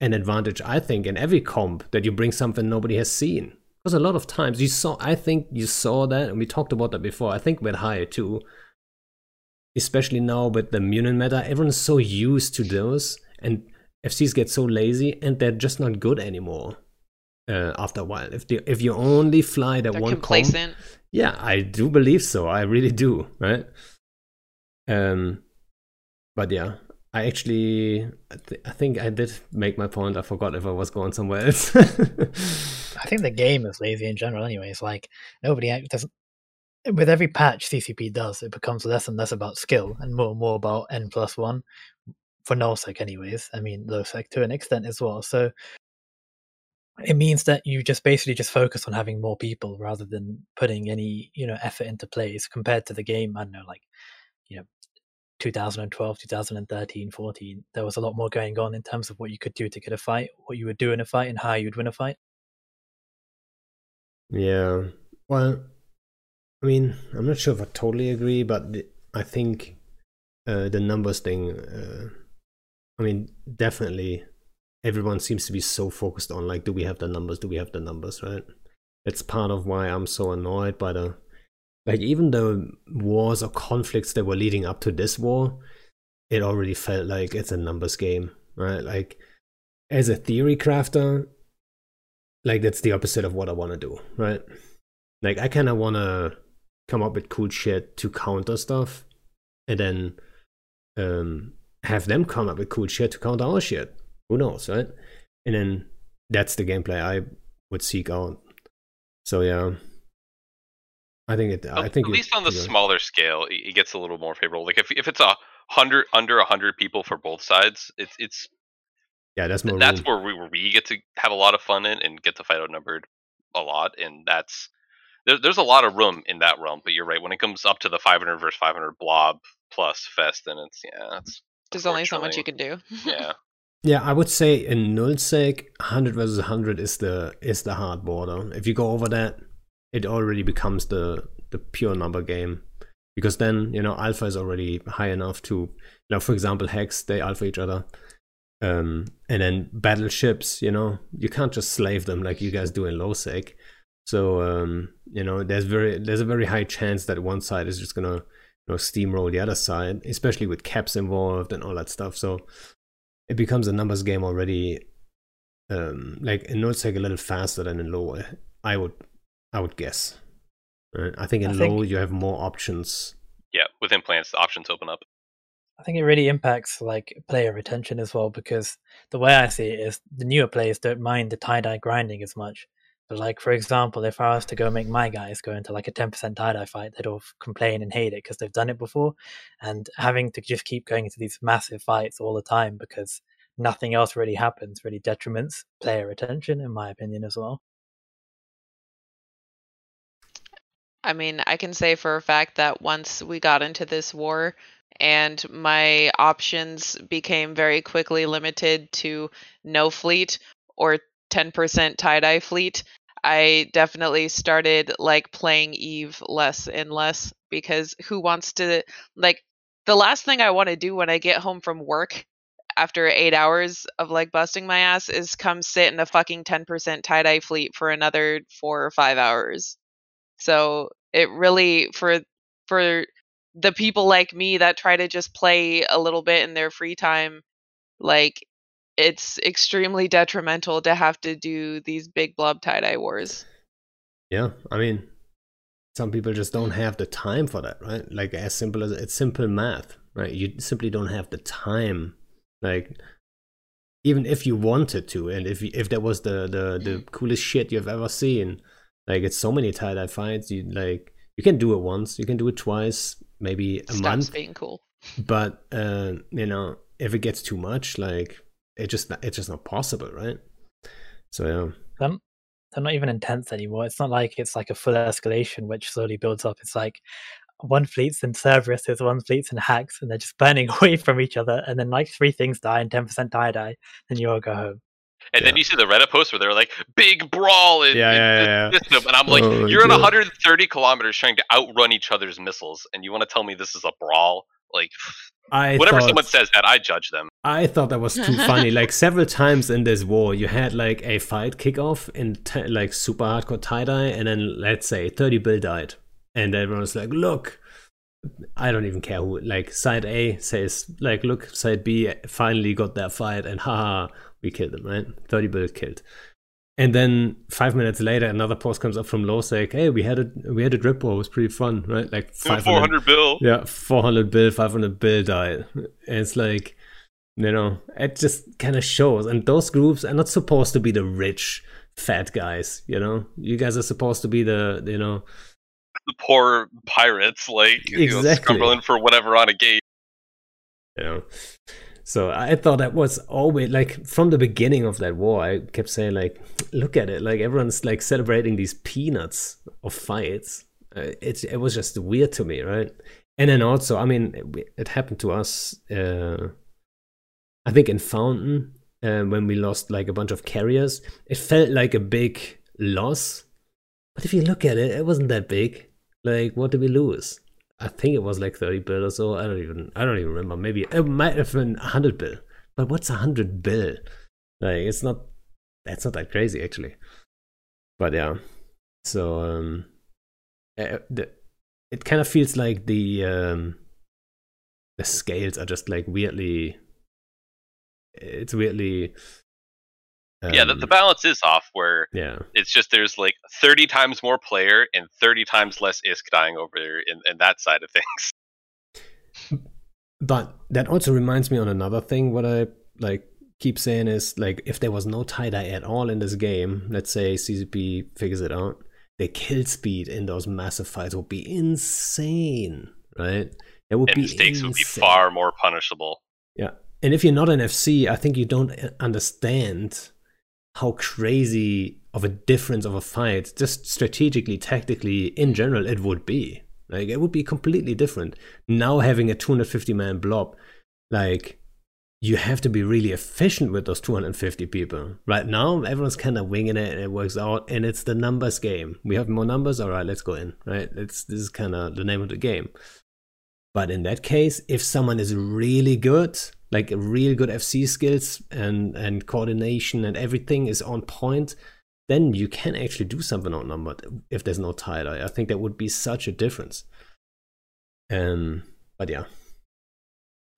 an advantage I think in every comp that you bring something nobody has seen. Because a lot of times you saw I think you saw that and we talked about that before. I think with high too. Especially now with the mutant meta, everyone's so used to those and FCs get so lazy and they're just not good anymore. Uh, after a while, if the, if you only fly that They're one complacent. comp, yeah, I do believe so. I really do, right? Um, but yeah, I actually, I, th- I think I did make my point. I forgot if I was going somewhere else. (laughs) I think the game is lazy in general. Anyways, like nobody doesn't. With every patch CCP does, it becomes less and less about skill and more and more about N plus one, for nullsec anyways i mean lowsec to an extent as well. So it means that you just basically just focus on having more people rather than putting any you know effort into plays compared to the game i don't know like you know 2012 2013 14 there was a lot more going on in terms of what you could do to get a fight what you would do in a fight and how you'd win a fight. Yeah. Well i mean i'm not sure if i totally agree but i think uh, the numbers thing uh, I mean, definitely everyone seems to be so focused on like, do we have the numbers? Do we have the numbers, right? It's part of why I'm so annoyed by the like even the wars or conflicts that were leading up to this war, it already felt like it's a numbers game, right? Like as a theory crafter, like that's the opposite of what I want to do, right? Like I kind of want to come up with cool shit to counter stuff, and then um, have them come up with cool shit to counter our shit. Who knows, right? And then that's the gameplay I would seek out. So yeah, I think it. I think at it, least on the smaller scale, it it gets a little more favorable. Like if if it's a hundred under a hundred people for both sides, it's it's Yeah, that's more. that's room. where we where we get to have a lot of fun in and get to fight outnumbered a lot, and that's there, there's a lot of room in that realm. But you're right, when it comes up to the 500 versus 500 blob plus fest, then it's yeah, it's There's only so much you can do. yeah. (laughs) Yeah, I would say in nullsec, hundred versus hundred is the is the hard border. If you go over that, it already becomes the the pure number game. Because then, you know, alpha is already high enough to you know, for example, hex, they alpha each other. Um and then battleships, you know, you can't just slave them like you guys do in low sec. So um, you know, there's very there's a very high chance that one side is just gonna you know steamroll the other side, especially with caps involved and all that stuff. So it becomes a numbers game already. Um, like in nullsec a little faster than in low. I would, I would guess. Right? I think in I low think- you have more options. Yeah, with implants, the options open up. I think it really impacts like player retention as well because the way I see it is the newer players don't mind the TiDi grinding as much. But like for example, if I was to go make my guys go into like a ten percent TiDi fight, they'd all complain and hate it because they've done it before, and having to just keep going into these massive fights all the time because nothing else really happens really detriments player attention, in my opinion as well. I mean, I can say for a fact that once we got into this war and my options became very quickly limited to no fleet or 10% TiDi fleet. I definitely started like playing Eve less and less because who wants to like the last thing I want to do when I get home from work after eight hours of like busting my ass is come sit in a fucking 10% TiDi fleet for another four or five hours. So it really, for, for the people like me that try to just play a little bit in their free time, like it's extremely detrimental to have to do these big blob TiDi wars. Yeah, I mean, some people just don't have the time for that, right? Like as simple as it's simple math, right? You simply don't have the time like even if you wanted to, and if if that was the the the coolest shit you've ever seen, like it's so many TiDi fights. You like you can do it once, you can do it twice, maybe a Stops month. being cool. But uh, you know, if it gets too much, like it just it's just not possible, right? So yeah. Them, they're not even intense anymore. It's not like it's like a full escalation which slowly builds up. It's like one fleet's in Cerberuses, one fleet's in HACs, and they're just (laughs) burning away from each other. And then like three things die and ten percent die die, then you all go home. And then you see the Reddit post where they're like, "Big brawl!" In, Yeah, in yeah, yeah, yeah. system," and I'm like, Oh, "You're at 130 kilometers trying to outrun each other's missiles, and you want to tell me this is a brawl?" Like, I whenever thought, someone says that, I judge them. I thought that was too (laughs) funny. Like several times in this war, you had like a fight kickoff in t- like super hardcore TiDi, and then let's say 30 bill died, and everyone was like, "Look, I don't even care who." Like side A says, "Like look, side B finally got their fight, and haha, we killed them, right? 30 bill killed." And then five minutes later, another post comes up from Low saying, "Hey, we had a we had a drip war. It was pretty fun, right? Like 500 400 bill. yeah, 400 bill, 500 bill died. And it's like, you know, it just kind of shows. And those groups are not supposed to be the rich, fat guys, you know? You guys are supposed to be the, you know, The poor pirates, like, you know, scrambling for whatever on a gate. you know. So I thought that was always like from the beginning of that war. I kept saying like, look at it, like everyone's like celebrating these peanuts of fights. Uh, it's it was just weird to me, right? And then also, I mean, it, it happened to us. Uh, I think in Fountain uh, when we lost like a bunch of carriers, it felt like a big loss. But if you look at it, it wasn't that big. Like, what did we lose? I think it was like 30 bill or so. I don't even I don't even remember. Maybe it might have been 100 bill. But what's 100 bill? Like it's not that's not that crazy actually. But yeah. So um uh, the, it kind of feels like the um the scales are just like weirdly it's weirdly yeah, the, um, the balance is off where yeah. it's just there's like 30 times more player and 30 times less ISK dying over there in, in that side of (laughs) things. But that also reminds me on another thing. What I like keep saying is like if there was no TiDi at all in this game, let's say CCP figures it out, the kill speed in those massive fights would be insane, right? It would And be mistakes would be far more punishable. Yeah, and if you're not an FC, I think you don't uh, understand how crazy of a difference of a fight, just strategically, tactically, in general, it would be. Like it would be completely different. Now having a 250 man blob, like you have to be really efficient with those 250 people. Right now, everyone's kind of winging it and it works out, and it's the numbers game. We have more numbers. All right, let's go in. Right, it's this is kind of the name of the game. But in that case, if someone is really good, like real good FC skills and and coordination and everything is on point, then you can actually do something outnumbered if there's no TiDi. I think that would be such a difference. Um, but yeah,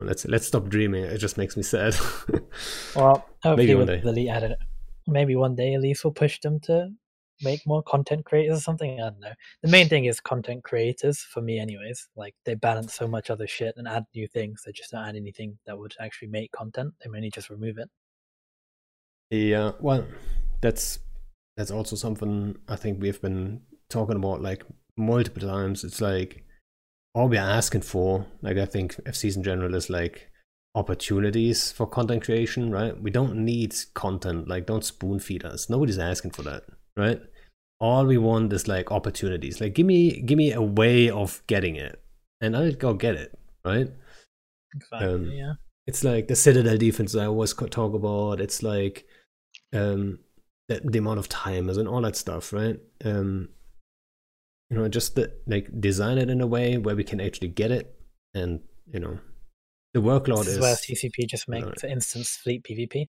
let's let's stop dreaming. It just makes me sad. (laughs) Well, hopefully Maybe one day. elite added, maybe one day Elise will push them to make more content creators or something. I don't know. The main thing is content creators for me, anyways. Like they balance so much other shit and add new things. They just don't add anything that would actually make content. They mainly just remove it. Yeah, well, that's that's also something I think we've been talking about like multiple times. It's like all we're asking for, like I think FCs in general is like opportunities for content creation, right? We don't need content, like don't spoon feed us. Nobody's asking for that, right? All we want is like opportunities. Like give me give me a way of getting it. And I'll go get it, right? Exactly, Um, yeah. it's like the Citadel defense I always talk about. It's like um, the, the amount of timers and all that stuff, right? Um, you know, just the, like design it in a way where we can actually get it, and you know, the workload This is is where CCP just makes instance fleet PvP.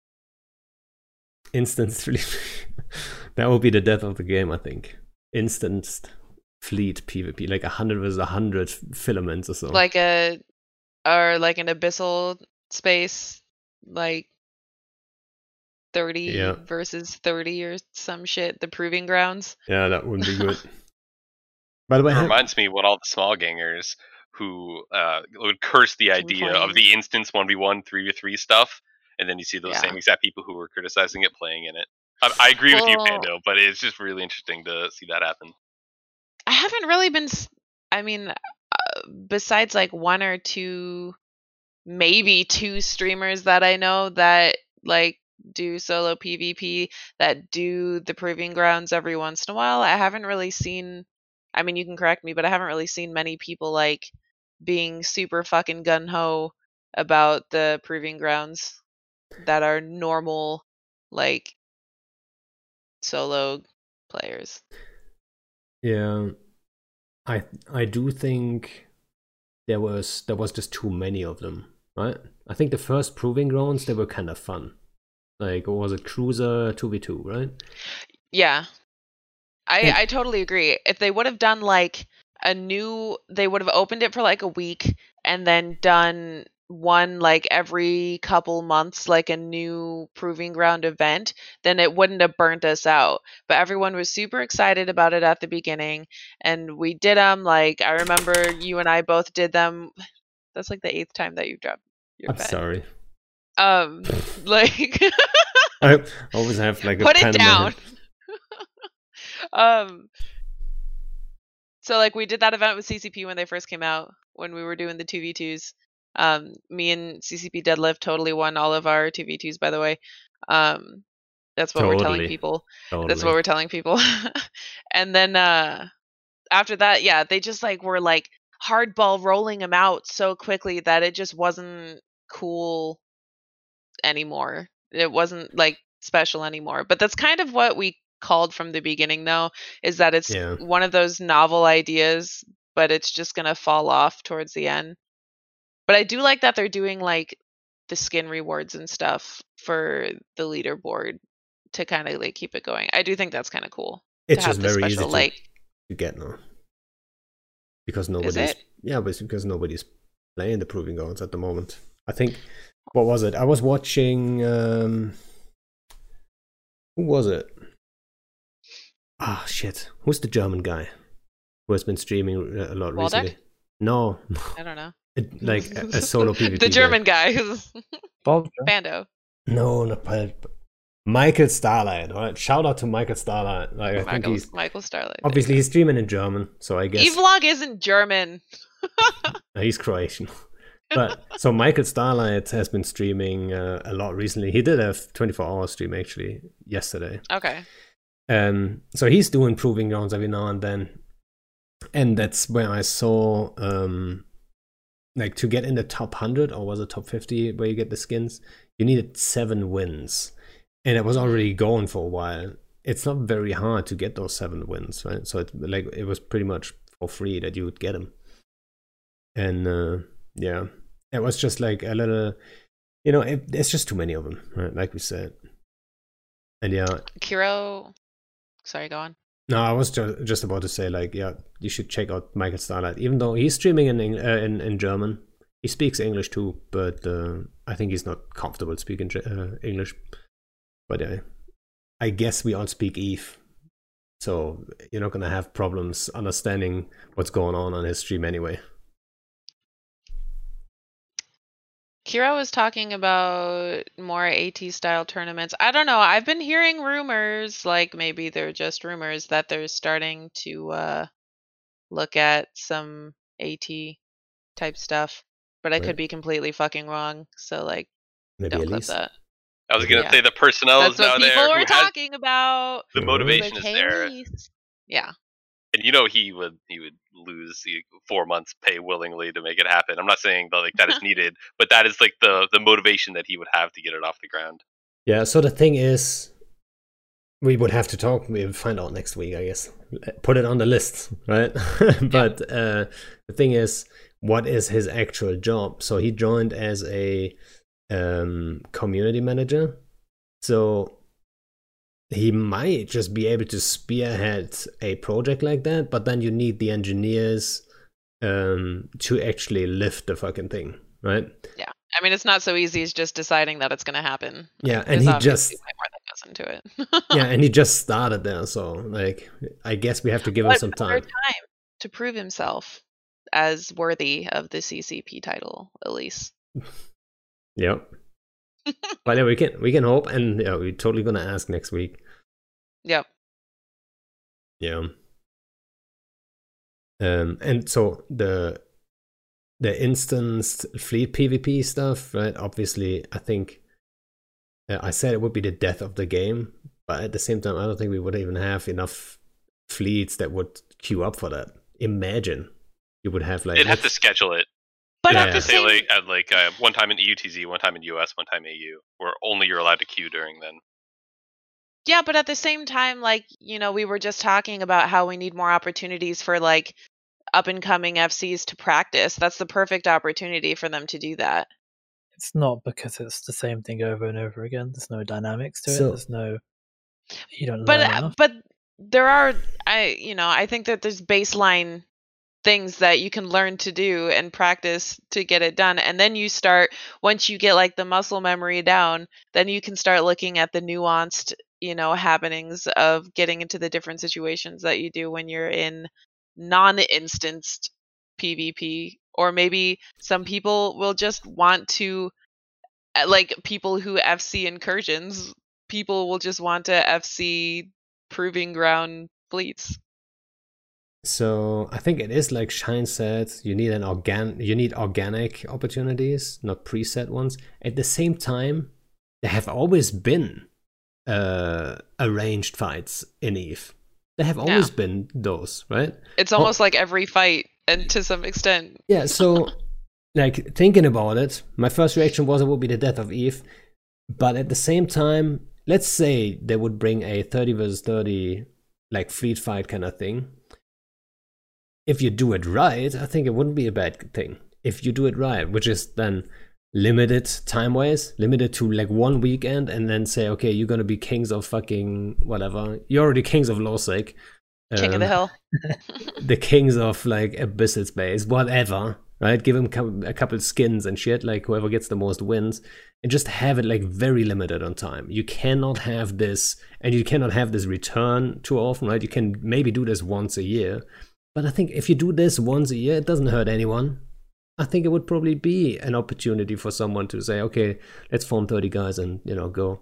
Instance fleet. (laughs) that would be the death of the game, I think. Instant fleet PvP, like a hundred versus a hundred filaments or so. Like a or like an abyssal space, like thirty Yeah. versus thirty or some shit. The proving grounds. yeah, that wouldn't be good. (laughs) By the way, It reminds me what all the small gangers who uh, would curse the idea of the instance 1v1 3v3 stuff and then you see those Yeah. same exact people who were criticizing it playing in it i, I agree with you pando but it's just really interesting to see that happen I haven't really been. I mean, uh, besides like one or two, maybe two streamers that I know that like do solo PvP that do the proving grounds every once in a while. I haven't really seen. I mean, you can correct me, but I haven't really seen many people like being super fucking gun ho about the proving grounds that are normal like solo players. Yeah, I I do think there was there was just too many of them, right? I think the first proving grounds they were kind of fun. Like, was it, Cruiser two v two, right? Yeah. I And- I totally agree. If they would have done like a new they would have opened it for like a week and then done one like every couple months like a new proving ground event, then it wouldn't have burnt us out. But everyone was super excited about it at the beginning and we did them like I remember you and I both did them. (sighs) That's like the eighth time that you've dropped your I'm pen. sorry. Um (laughs) like (laughs) I always have like (laughs) a Put it pen down. um so like we did that event with ccp when they first came out when we were doing the 2v2s um me and ccp deadlift totally won all of our 2v2s by the way. Um that's what we're telling people. Totally. that's what we're telling people. (laughs) And then uh after that yeah they just like were like hardball rolling them out so quickly that it just wasn't cool anymore. It wasn't like special anymore. But that's kind of what we called from the beginning though is that it's Yeah. one of those novel ideas but it's just going to fall off towards the end but i do like that they're doing like the skin rewards and stuff for the leaderboard to kind of like keep it going i do think that's kind of cool it's just very easy to, like to get now. Because nobody's yeah, but it's because nobody's playing the proving grounds at the moment. I think what was it? I was watching um who was it? Ah shit. Who's the German guy who has been streaming a lot Waldeck? recently? No, i don't know it- like a, a solo (laughs) PvP. the german guy (laughs) who's bando No, not Pal- Michael Starlight. All right, shout out to Michael Starlight. Like I think he's michael starlight obviously he's streaming in German, so I guess Evlog isn't german (laughs) Uh, he's Croatian. But so Michael Starlight has been streaming uh, a lot recently. He did a 24 hour stream actually yesterday. okay Um, so he's doing proving grounds every now and then, and that's where I saw um, like to get in the top hundred or was it top fifty where you get the skins, you needed seven wins, and it was already going for a while. It's not very hard to get those seven wins, right? So it like it was pretty much for free that you would get them, and uh, yeah, it was just like a little, you know, it, there's just too many of them, right? Like we said, and yeah, kiro sorry go on no, I was ju- just about to say, like, yeah, you should check out Michael Starlight. Even though he's streaming in uh, in, in German, he speaks English too, but uh, I think he's not comfortable speaking uh, English. But uh, I guess we all speak Eve, so you're not gonna have problems understanding what's going on on his stream anyway. Kira was talking about more AT style tournaments. I don't know. I've been hearing rumors, like maybe they're just rumors, that they're starting to uh, look at some AT type stuff. But I Right. could be completely fucking wrong. So like, Maybe don't at clip that. i was gonna Yeah. say the personnel That's is now what there people who were talking about. the motivation Like, is there hey, yeah. And you know he would he would lose four months pay willingly to make it happen. I'm not saying that like that is needed, (laughs) but that is like the the motivation that he would have to get it off the ground. Yeah. So the thing is, we would have to talk. We'll find out next week, I guess. Put it on the list, right? (laughs) but uh, the thing is, what is his actual job? So he joined as a um, community manager. So he might just be able to spearhead a project like that, but then you need the engineers um, to actually lift the fucking thing, right? Yeah. I mean, it's not so easy as just deciding that it's going to happen. Yeah, and he just way more that goes into it. (laughs) yeah, and he just started there, so like I guess we have to give him some another time. to prove himself as worthy of the CCP title, at least. (laughs) Yep. But yeah, we can we can hope, and yeah, we're totally gonna ask next week. Yep. Yeah. Um, and so the the instanced fleet PvP stuff, right? Obviously, I think uh, I said it would be the death of the game, but at the same time, I don't think we would even have enough fleets that would queue up for that. Imagine you would have like They'd have to schedule it. But They'd at have the to say same like at like uh, one time in EUTZ, one time in US, one time AU, where only you're allowed to queue during then. Yeah, but at the same time, like, you know, we were just talking about how we need more opportunities for like up and coming FCs to practice. That's the perfect opportunity for them to do that. It's not because it's the same thing over and over again. There's no dynamics to it. There's no. You don't But learn uh, but there are I you know, I think that there's baseline things that you can learn to do and practice to get it done and then you start once you get like the muscle memory down, then you can start looking at the nuanced, you know, happenings of getting into the different situations that you do when you're in non-instanced PvP or maybe some people will just want to uh, like people who FC incursions, people will just want to FC proving ground fleets. So I think it is like Shine said, you need an organ you need organic opportunities, not preset ones. At the same time, there have always been uh arranged fights in Eve. There have always been those, right? It's Oh. almost like every fight, and to some extent, Yeah, so like thinking about it, my first reaction was it would be the death of Eve. But at the same time, let's say they would bring a 30 versus 30 like fleet fight kind of thing. If you do it right, I think it wouldn't be a bad thing. If you do it right, which is then limited time wise, limited to like one weekend, and then say, okay, you're gonna be kings of fucking whatever. You're already kings of LowSec. king of the Um, hill. (laughs) the kings of like abyssal space, whatever, right? Give them a couple skins and shit, like whoever gets the most wins, and just have it like very limited on time. You cannot have this, and you cannot have this return too often, right? You can maybe do this once a year, but I think if you do this once a year, it doesn't hurt anyone. I think it would probably be an opportunity for someone to say, okay, let's form 30 guys and, you know, go.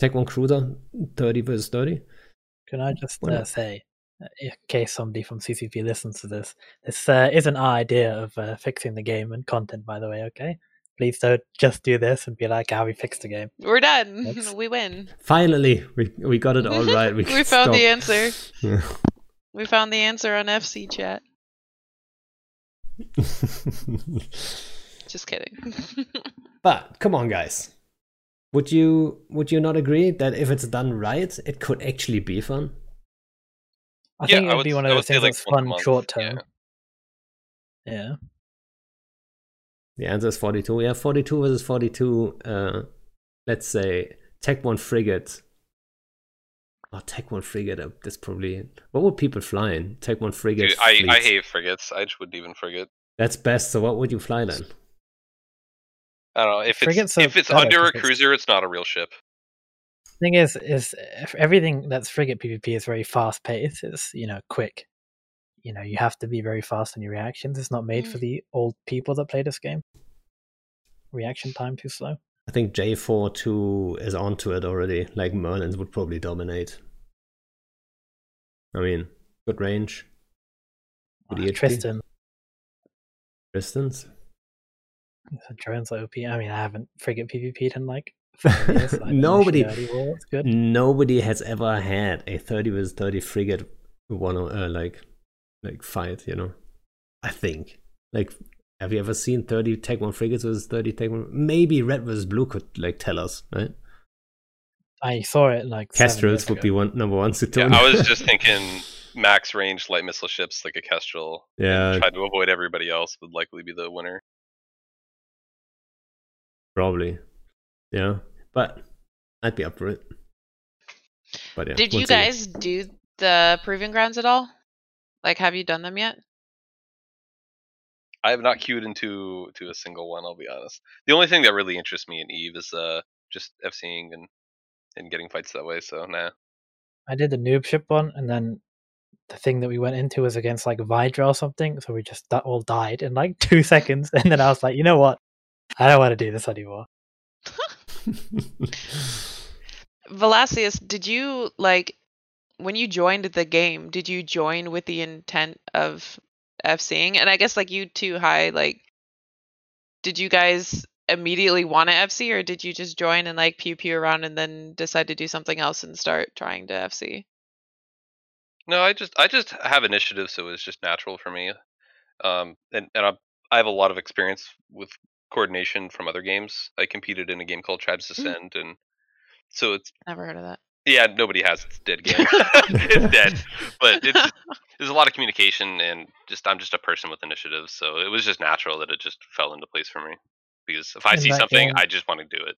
Take one cruiser, 30 versus 30. Can I just uh, say, uh, in case somebody from CCP listens to this, this uh, isn't our idea of uh, fixing the game and content, by the way, okay? Please don't just do this and be like, how we fixed the game. We're done. That's- (laughs) We win. Finally, we, we got it all (laughs) right. We, We can found the stop. answer. (laughs) We found the answer on FC chat. (laughs) Just kidding. (laughs) but come on, guys. Would you would you not agree that if it's done right, it could actually be fun? I Yeah, think I it would would- be one I of those things like, that's fun month, short yeah. term. Yeah. The answer is 42. Yeah, 42 versus 42. Uh, let's say Tech 1 frigate. Oh, Tech 1 frigate. uh, That's probably. What would people fly in? Tech 1 frigate. Dude, I, I hate frigates. I just wouldn't even frigate. That's best. So, what would you fly then? I don't know if Frigates it's if it's under a 'cause it's- cruiser, it's not a real ship. Thing is, is if everything that's frigate PvP is very fast paced. It's you know quick. You know you have to be very fast in your reactions. It's not made for Mm. the old people that play this game. Reaction time too slow. I think J42 is onto it already. Like Merlins would probably dominate. I mean, good range. Good EHP. Tristan, Distance. so drones OP. I mean, I haven't frigate PvP'd in like (laughs) five years. so I don't know Nobody- Shirley War, It's good. Nobody has ever had a 30 vs 30 frigate one uh, like like fight. You know, I think like. Have you ever seen 30 Tech 1 frigates versus 30 Tech 1? Maybe Red versus Blue could like tell us, right? I saw it like Kestrels would ago. be one number one to Yeah. I was (laughs) just thinking max range light missile ships like a Kestrel. yeah, Try to avoid everybody else would likely be the winner. probably. Yeah, but I'd be up for it. But yeah, Did you we'll see. guys do the proving grounds at all? Like, have you done them yet? I have not queued into to a single one. I'll be honest. The only thing that really interests me in Eve is uh just FCing and and getting fights that way. So nah. I did the noob ship one, and then the thing that we went into was against like Vidra or something. So we just that all died in like (laughs) two seconds, and then I was like, you know what? I don't want to do this anymore. (laughs) Velasius, did you like when you joined the game? Did you join with the intent of FCing? And I guess like you too, high. Like, did you guys immediately want to FC, or did you just join and like pew pew around and then decide to do something else and start trying to FC? No, I just I just have initiative, so it's just natural for me. Um, and and I I have a lot of experience with coordination from other games. I competed in a game called Tribes Ascend, and so it's Never heard of that. Yeah, nobody has it's dead (laughs) game. it's dead, but it's there's a lot of communication, and just I'm just a person with initiative, so it was just natural that it just fell into place for me. Because if I In see that something, game- I just want to do it.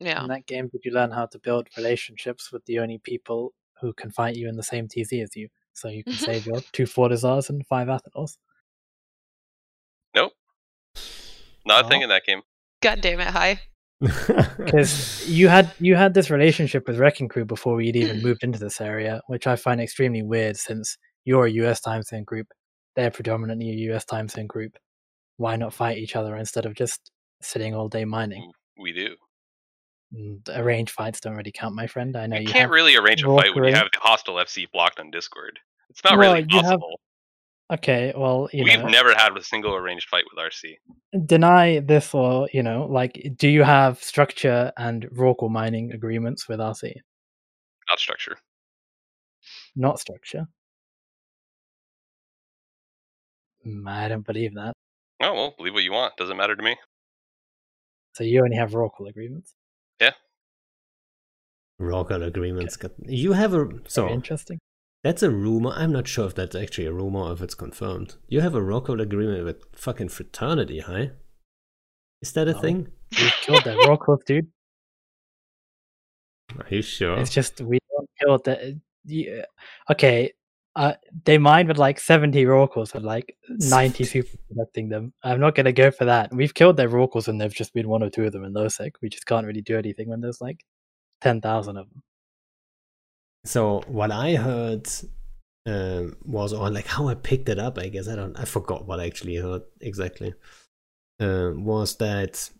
Yeah. In that game, did you learn how to build relationships with the only people who can fight you in the same TZ as you, so you can save your (laughs) two Fortizars and five Athanors? Nope, not a thing Oh. in that game. God damn it, high. (laughs) because you had you had this relationship with Wrecking Crew before we'd even (clears throat) moved into this area, which I find extremely weird since you're a US time zone group, they're predominantly a US time zone group. Why not fight each other instead of just sitting all day mining? We do. And arranged fights don't really count, my friend. I know You you, can't really arrange a fight when you have the hostile FC blocked on Discord. It's not Well, really possible. Okay, well, you We've know, never had a single arranged fight with RC. deny this or you know, like, do you have structure and Rorqual mining agreements with RC? Not structure. Not structure. Mm, I don't believe that. Oh well, believe what you want. Doesn't matter to me. So you only have Rorqual agreements. Yeah. Rorqual agreements. got- You have a Very so interesting. That's a rumor. I'm not sure if that's actually a rumor or if it's confirmed. You have a Rorqual agreement with fucking fraternity, huh? Is that a No. thing? We killed that Rorquals, dude. Are you sure? It's just we don't kill the. Yeah. Okay, uh, they mined with like seventy Rorquals and like ninety (laughs) super protecting them. I'm not gonna go for that. We've killed their Rorquals and they've just been one or two of them in LowSec. We just can't really do anything when there's like ten thousand of them. So what I heard um, was on like how I picked it up. I guess I don't. I forgot what I actually heard exactly. Uh, was that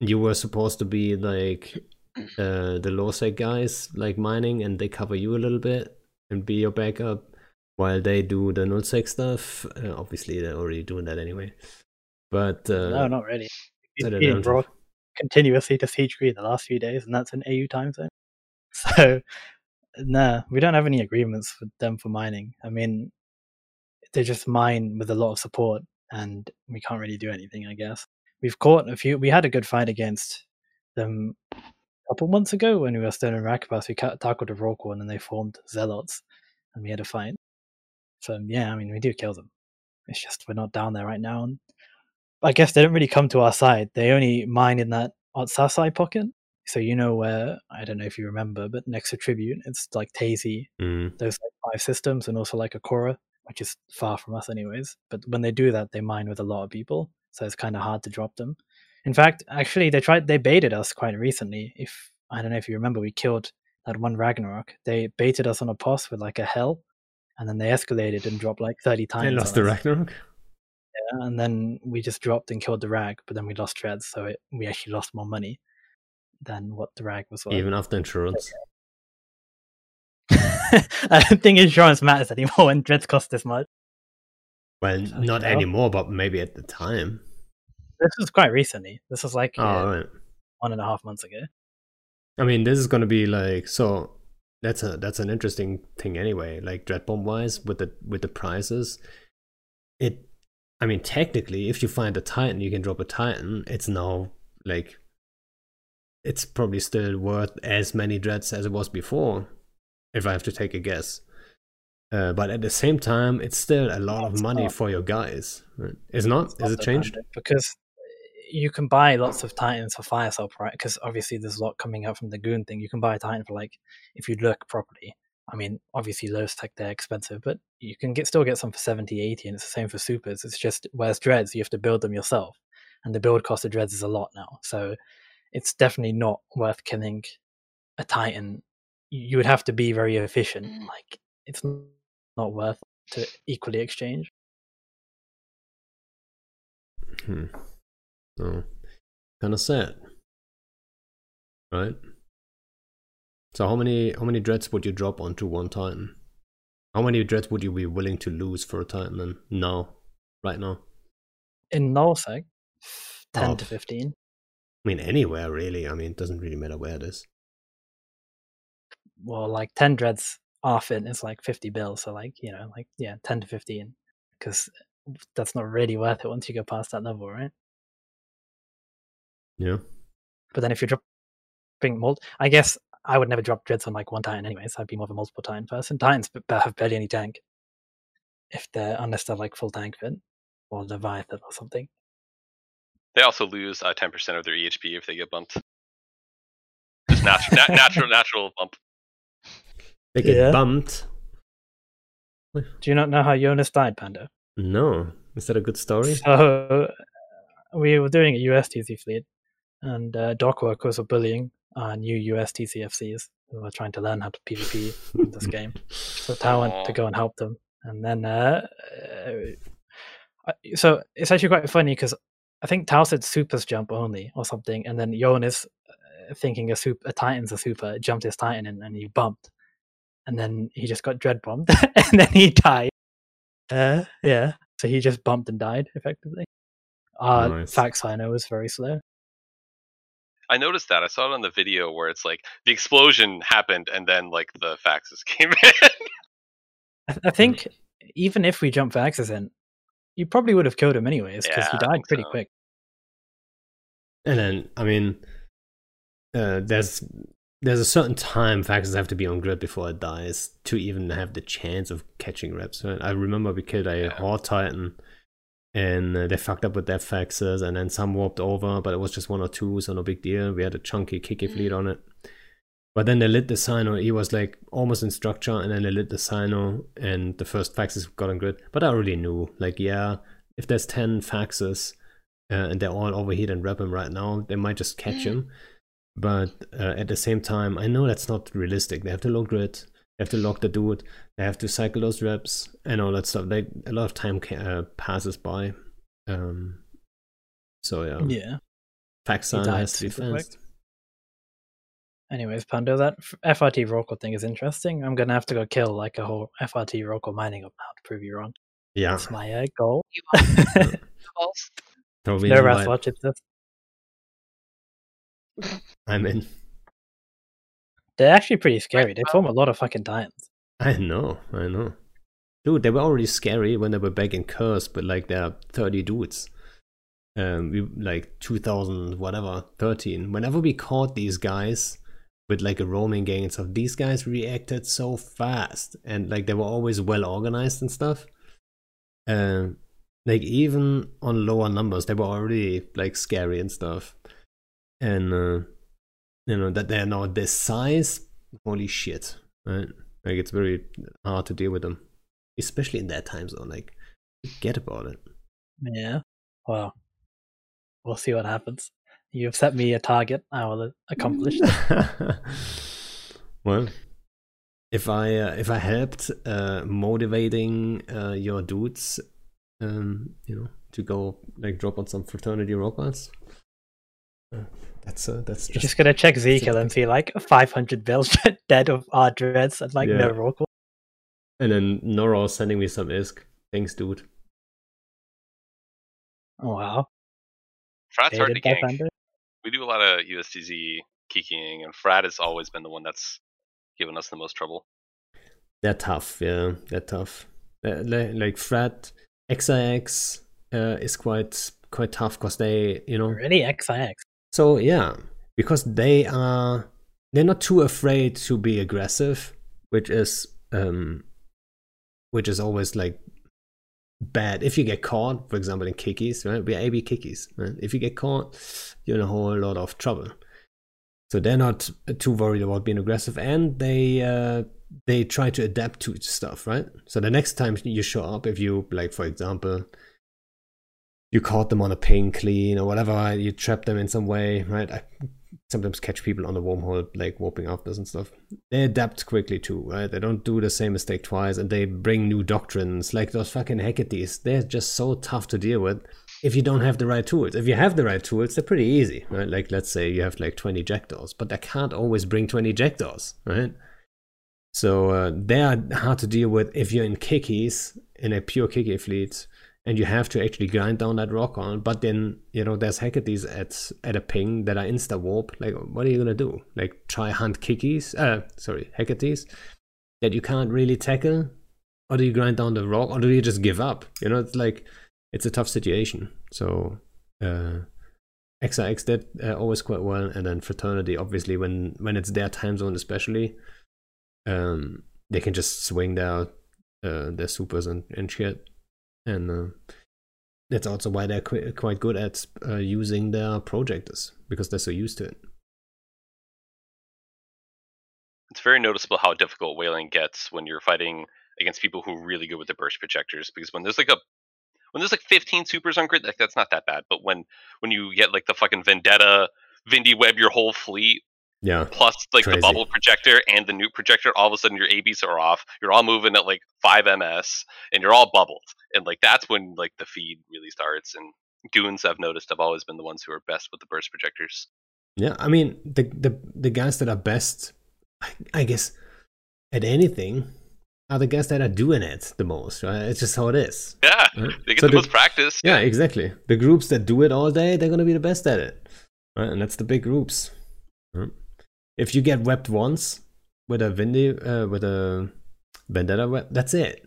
you were supposed to be like uh, the LowSec guys, like mining, and they cover you a little bit and be your backup while they do the nullsec stuff. Uh, obviously, they're already doing that anyway. But uh, no, not really. they We've brought continuously to Siege Green the last few days, and that's an AU time zone. (laughs) So, no, we don't have any agreements with them for mining. I mean, they just mine with a lot of support, and we can't really do anything, I guess. We've caught a few. We had a good fight against them a couple months ago when we were still in Rakabas. We tackled a Rorqual, and then they formed Zealots, and we had a fight. So, yeah, I mean, we do kill them. It's just we're not down there right now, and I guess they don't really come to our side. They only mine in that Otsasai pocket. So you know where I don't know if you remember, but next to Tribute, it's like Tazy, Mm. those like five systems, and also like Akora, which is far from us anyways. But when they do that, they mine with a lot of people, so it's kind of hard to drop them. In fact, actually, they tried they baited us quite recently. If I don't know if you remember, we killed that one Ragnarok. They baited us on a pos with like a hell, and then they escalated and dropped like thirty times. On lost the us Ragnarok. Yeah, and then we just dropped and killed the rag, but then we lost dreads, so it, we actually lost more money than what the rag was worth. Even after insurance. (laughs) I don't think insurance matters anymore when dreads cost this much. Well, not know. anymore, but maybe at the time. This was quite recently. This was like Oh, uh, right. one and a half months ago. I mean, this is going to be like so. That's a that's an interesting thing anyway. Like dread bomb wise, with the with the prices, it. I mean, technically, if you find a Titan, you can drop a Titan. It's now like it's probably still worth as many dreads as it was before, if I have to take a guess. Uh, but at the same time, it's still a lot of money not. for your guys. Right? Is not? It's Is it changed? Because you can buy lots of Titans for fire right? Because obviously there's a lot coming out from the Goon thing. You can buy a Titan for like, if you look properly. I mean, obviously low tech they're expensive, but you can get still get some for 70, 80, and it's the same for supers. It's just whereas dreads, you have to build them yourself, and the build cost of dreads is a lot now. So it's definitely not worth killing a Titan. You you would have to be very efficient. Mm. Like it's not worth to equally exchange. Hmm. Oh, kind of sad, right? So how many how many dreads would you drop onto one Titan? How many dreads would you be willing to lose for a Titan then? Now, right now. In nullsec, (sighs) ten Oh. to fifteen. I mean, anywhere really. I mean, it doesn't really matter where it is. Well, like ten dreads off it is like fifty bills. So like you know, like yeah, ten to fifteen, because that's not really worth it once you go past that level, right? Yeah. But then if you're dropping mul, I guess I would never drop dreads on like one Titan anyways. I'd be more of a multiple Titan person. Titans b- have barely any tank, if they're unless they're like full tank fit or Leviathan or something. They also lose uh, 10% of their EHP if they get bumped. Just natural, na- natural, (laughs) natural bump. They get Yeah. bumped. Do you not know how Jonas died, Panda? No. Is that a good story? So we were doing a USTZ fleet, and uh, dock workers were bullying our new USTZ FCs who were trying to learn how to PvP in this game. So Tao went to go and help them, and then uh, uh, so it's actually quite funny because I think Tao said supers jump only or something, and then Jonas, uh, thinking a super a Titan's a super, jumped his Titan in and he bumped, and then he just got dread bombed, (laughs) and then he died. Uh, yeah, so he just bumped and died effectively. Uh, Nice. fact signer was very slow. I noticed that. I saw it on the video where it's like the explosion happened and then like the faxes (laughs) came in. I, I think even if we jump Vaxes in, you probably would have killed him anyways because Yeah, he died pretty so. quick. And then, I mean, uh, there's there's a certain time faxes have to be on grid before it dies to even have the chance of catching reps. Right? I remember we killed a Yeah. Horde Titan, and uh, they fucked up with their faxes, and then some warped over, but it was just one or two, so no big deal. We had a chunky kicky fleet on it. But then they lit the cyno. He was like almost in structure, and then they lit the cyno, and the first faxes got on grid. But I already knew, like, yeah, if there's 10 faxes uh, and they're all overheat and rep him right now, they might just catch him. But uh, at the same time, I know that's not realistic. They have to lock grid, they have to lock the dude, they have to cycle those reps, and all that stuff. Like, a lot of time ca- uh, passes by. Um, so, yeah, Yeah. fax died has to be fast. Anyways, Pando, that FRT Rorqual thing is interesting. I'm gonna have to go kill like a whole FRT Rorqual mining up now to prove you wrong. Yeah, That's my uh, goal. You want calls? no an Wrath invite. Watch, it's just (laughs) I'm in. they're actually pretty scary. They form a lot of fucking titans. I know, I know. Dude, they were already scary when they were back in Curse, but like they're 30 dudes. Um, we like 2000, whatever, 13. Whenever we caught these guys with like a roaming gang and stuff, these guys reacted so fast and like they were always well organized and stuff. Um, like even on lower numbers, they were already like scary and stuff. And uh, you know that they're now this size. Holy shit! Right? Like it's very hard to deal with them, especially in that time zone. Like, forget about it. Yeah. Well, we'll see what happens. You've set me a target. I will accomplish that. (laughs) well, if I uh, if I helped uh, motivating uh, your dudes, um, you know, to go like drop on some fraternity robots, uh, that's uh, that's You're just, just gonna check Zeke and see like 500 bills (laughs) dead of our dreads and like Yeah. no Rorqual. and then Noro sending me some isk. Thanks, dude. Oh wow. Frat's hard to Hated by gank. Panda. We do a lot of USTZ kikiing, and Frat has always been the one that's given us the most trouble. They're tough, yeah. They're tough. Uh, li- like Frat, XIX uh, is quite quite tough because they, you know, Really, XIX. so yeah, because they are they're not too afraid to be aggressive, which is um which is always like bad. If you get caught, for example, in kickies, right? We're AB kickies, right? If you get caught, you're in a whole lot of trouble. So they're not too worried about being aggressive, and they uh, they try to adapt to stuff, right? So the next time you show up, if you like, for example, you caught them on a ping clean or whatever, you trap them in some way, right? I sometimes catch people on the wormhole, like warping afters and stuff. They adapt quickly too, right? They don't do the same mistake twice and they bring new doctrines, like those fucking Hecates. They're just so tough to deal with if you don't have the right tools. If you have the right tools, they're pretty easy, right? Like, let's say you have like 20 jackdaws, but they can't always bring 20 jackdaws, right? So uh, they are hard to deal with if you're in kickies, in a pure kickie fleet and you have to actually grind down that rorqual. But then you know there's Hecates at at a ping that are insta warp. Like what are you gonna do? Like try hunt kickies? Uh, sorry, Hecates that you can't really tackle, or do you grind down the rock, or do you just give up? You know, it's like it's a tough situation. So. Uh, XIX did uh, always quite well, and then Fraternity, obviously, when when it's their time zone, especially, um, they can just swing their uh, their supers and, and shit and uh, that's also why they're qu- quite good at uh, using their projectors because they're so used to it. It's very noticeable how difficult whaling gets when you're fighting against people who are really good with the burst projectors. Because when there's like a when there's like 15 supers on grid, like that's not that bad. But when when you get like the fucking Vendetta, Vindy Web your whole fleet Yeah, plus like Crazy. the bubble projector and the new projector, all of a sudden your ABs are off. You're all moving at like five ms, and you're all bubbled. And like that's when like the feed really starts. And goons I've noticed have always been the ones who are best with the burst projectors. yeah. I mean, the the the guys that are best, I, I guess, at anything, are the guys that are doing it the most. Right? It's just how it is. Yeah, right? they get So the, most practice. Yeah, exactly. The groups that do it all day, they're gonna be the best at it, right? And that's the big groups. right? If you get webbed once with a Vindy, uh, with a Vendetta web, that's it.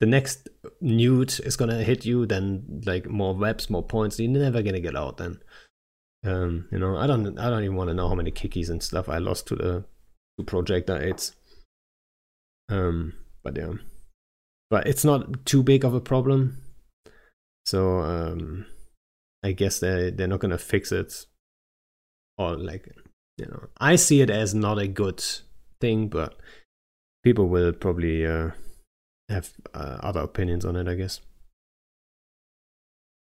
The next neut is gonna hit you, then like more webs, more points. You're never gonna get out. Then, um, you know, I don't, I don't even want to know how many kickies and stuff I lost to the to projector aids. Um, but yeah, but it's not too big of a problem. So um, I guess they they're not gonna fix it, or like you know, I see it as not a good thing, but people will probably uh, have uh, other opinions on it. I guess.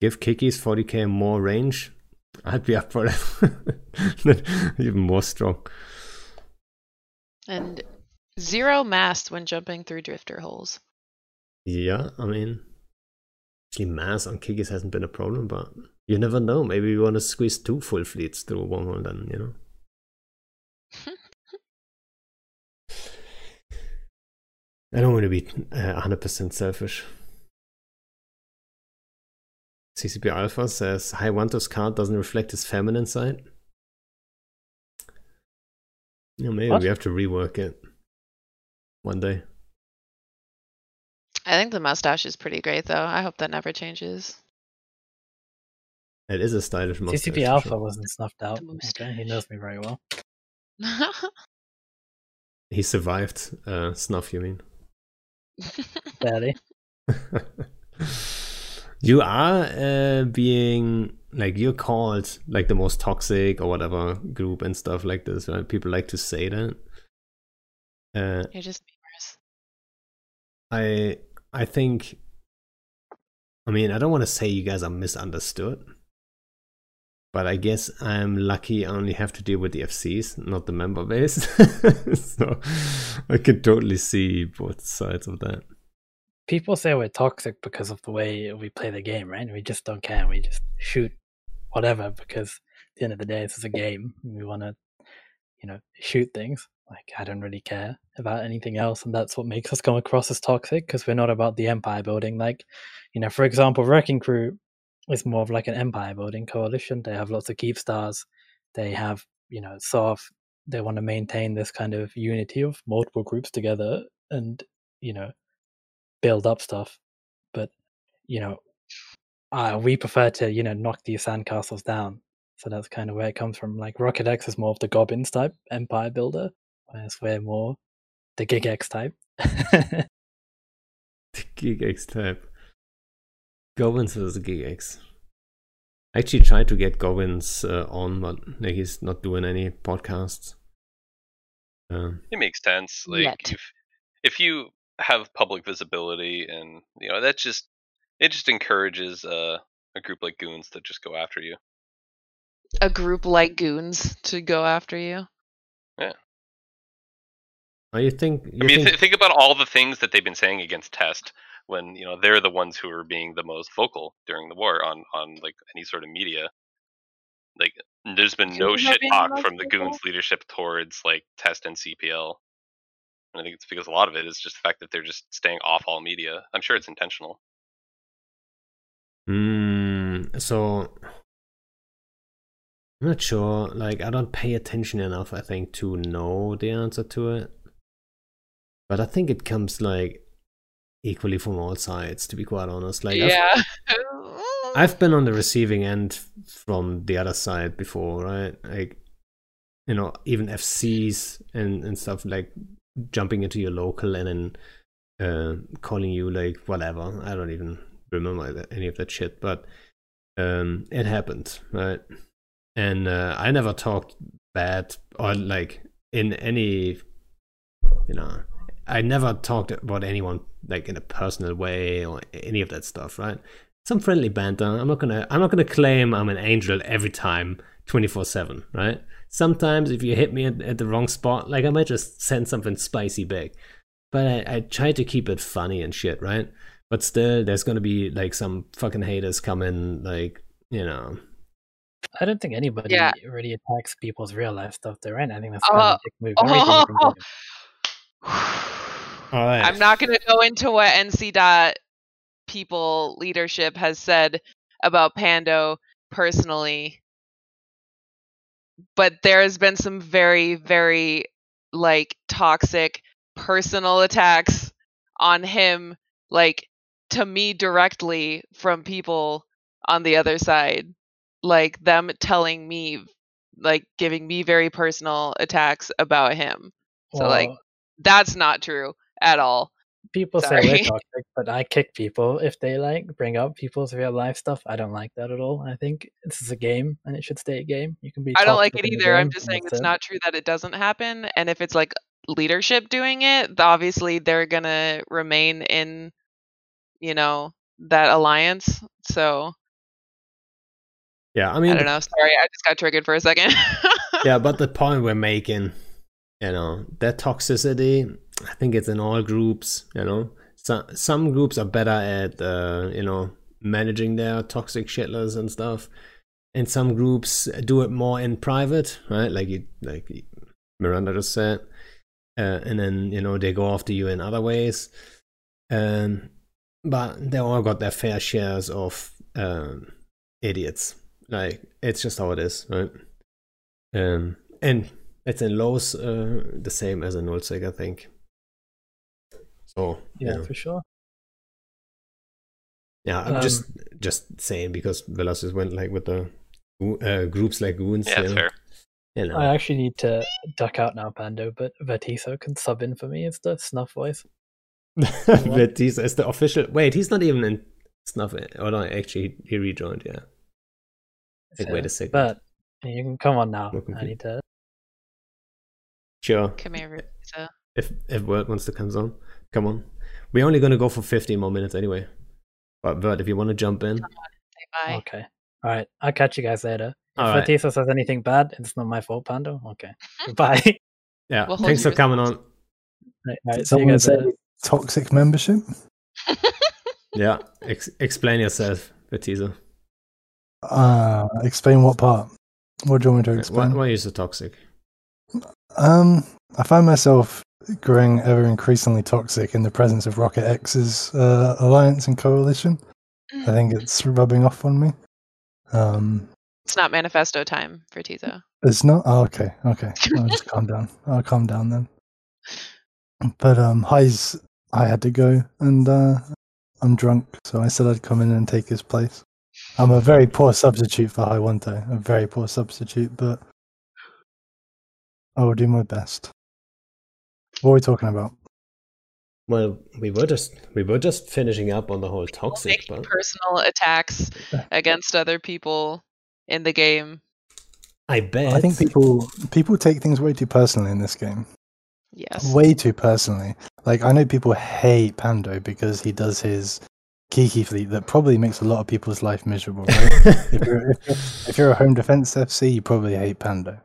Give Kikis 40k more range. (laughs) I'd be up for that. (laughs) Even more strong. And zero mass when jumping through drifter holes. Yeah, I mean, actually, mass on Kikis hasn't been a problem, but you never know. Maybe we want to squeeze two full fleets through one hole, then you know. I don't want to be uh, 100% selfish. CCP Alpha says Hy Wanto's card doesn't reflect his feminine side. Yeah, maybe What? we have to rework it one day. I think the mustache is pretty great though. I hope that never changes. It is a stylish mustache. CCP Alpha sure. wasn't snuffed out. The mustache. Okay, he knows me very well. (laughs) He survived uh, snuff, you mean? Barely. (laughs) you are uh, being like you're called like the most toxic or whatever group and stuff like this, right? People like to say that. Uh, You're just memers. I I think I mean I don't want to say you guys are misunderstood. But I guess I'm lucky I only have to deal with the FCs, not the member base. (laughs) so I can totally see both sides of that. People say we're toxic because of the way we play the game, right? We just don't care. We just shoot whatever because at the end of the day, this is a game. We want to, you know, shoot things. Like, I don't really care about anything else. And that's what makes us come across as toxic because we're not about the empire building. Like, you know, for example, Wrecking Crew is more of like an empire building coalition. They have lots of Keepstars. They have, you know, sort of, they want to maintain this kind of unity of multiple groups together and, you know, build up stuff. But you know, uh, we prefer to you know knock these sandcastles down. So that's kind of where it comes from. Like Rocket X is more of the Gobbins type empire builder, whereas we're more the Gigx type. (laughs) The Gigx type. Gobbins versus Gigx. I actually tried to get Gobbins uh, on, but like, he's not doing any podcasts. Um, It makes sense. Like Yet. if if you have public visibility and you know that just it just encourages uh, a group like goons to just go after you. A group like goons to go after you. Yeah. Oh, you think? You I mean, think th- think about all the things that they've been saying against Test when you know they're the ones who are being the most vocal during the war on on like any sort of media. Like, there's been no shit talk from the vocal? goons leadership towards like Test and CPL. And I think it's because a lot of it is just the fact that they're just staying off all media. I'm sure it's intentional. Mm, so I'm not sure. Like I don't pay attention enough, I think, to know the answer to it. But I think it comes like equally from all sides, to be quite honest. Like I've- yeah. (laughs) I've been on the receiving end from the other side before, right? Like, you know, even FCs and, and stuff like jumping into your local and then uh, calling you like whatever. I don't even remember any of that shit, but um, it happened, right? And uh, I never talked bad or like in any, you know, I never talked about anyone like in a personal way or any of that stuff, right? some friendly banter. I'm not gonna I'm not gonna claim I'm an angel every time 24/7, right? Sometimes if you hit me at, at the wrong spot, like I might just send something spicy back. But I, I try to keep it funny and shit, right? But still there's gonna be like some fucking haters coming like, you know. I don't think anybody Yeah. really attacks people's real life stuff there, right? I think that's Oh, kind of a dick move. Everything you can oh. (laughs) right. I'm not going to go into what NC dot people leadership has said about Pando personally, but there has been some very, very like toxic personal attacks on him, like to me directly from people on the other side, like them telling me, like giving me very personal attacks about him. So, like, That's not true at all. people say we're (laughs) toxic, but I kick people if they like bring up people's real life stuff. I don't like that at all. I think this is a game and it should stay a game. You can be. I don't like it either. I'm just saying it's it. not true that it doesn't happen. And if it's like leadership doing it, obviously they're gonna remain in, you know, that alliance. So yeah, I mean, I don't know. Sorry, I just got triggered for a second. (laughs) yeah, but the point we're making, you know, that toxicity, I think it's in all groups, you know. So, some groups are better at, uh, you know, managing their toxic shitlers and stuff. And some groups do it more in private, right? Like you, like Miranda just said. Uh, and then, you know, they go after you in other ways. Um, but they all got their fair shares of um, idiots. Like, it's just how it is, right? Um, and it's in lows uh, the same as in Nullsec, I think. So Yeah, yeah, for sure. yeah. I'm Um, just just saying because Velasquez went like with the uh, groups like goons. Yeah, you know, fair. You know. I actually need to duck out now, Pando, but Vertiso can sub in for me as the snuff voice. (laughs) but is the official. Wait, he's not even in Snuff. Oh no, actually he rejoined. Yeah. Wait, wait a second. But you can come on now. Welcome I to- need to. Sure. Come here, Risa. If if Word wants to come on, come on. We're only gonna go for 15 more minutes anyway. But Vert, if you want to jump in, Say. Okay. All right. I'll catch you guys later. If All right. Vertiso says anything bad, it's not my fault, Pando. Okay. (laughs) Bye. yeah. We'll thanks for coming on. right, right, see you Someone guys say later. toxic membership. (laughs) Yeah. Ex- explain yourself, Betiza. Uh, explain what part? What do you want me to Why, explain? why is it toxic? Um, I find myself growing ever increasingly toxic in the presence of Rocket X's uh, alliance and coalition. I think it's rubbing off on me. Um, It's not manifesto time for Tizo. it's not. Oh, okay, okay. I'll just calm down. (laughs) I'll calm down then. But um, Highs, I had to go, and uh, I'm drunk, so I said I'd come in and take his place. I'm a very poor substitute for Hy Wanto. A very poor substitute, but I will do my best. What are we talking about? Well, we were just we were just finishing up on the whole toxic, but personal attacks against other people in the game. I bet I think people people take things way too personally in this game. Yes. Way too personally. Like I know people hate Pando because he does his Kiki fleet that probably makes a lot of people's life miserable. Right? if, (laughs) you're, if, you're, if you're a home defense FC, you probably hate Pando.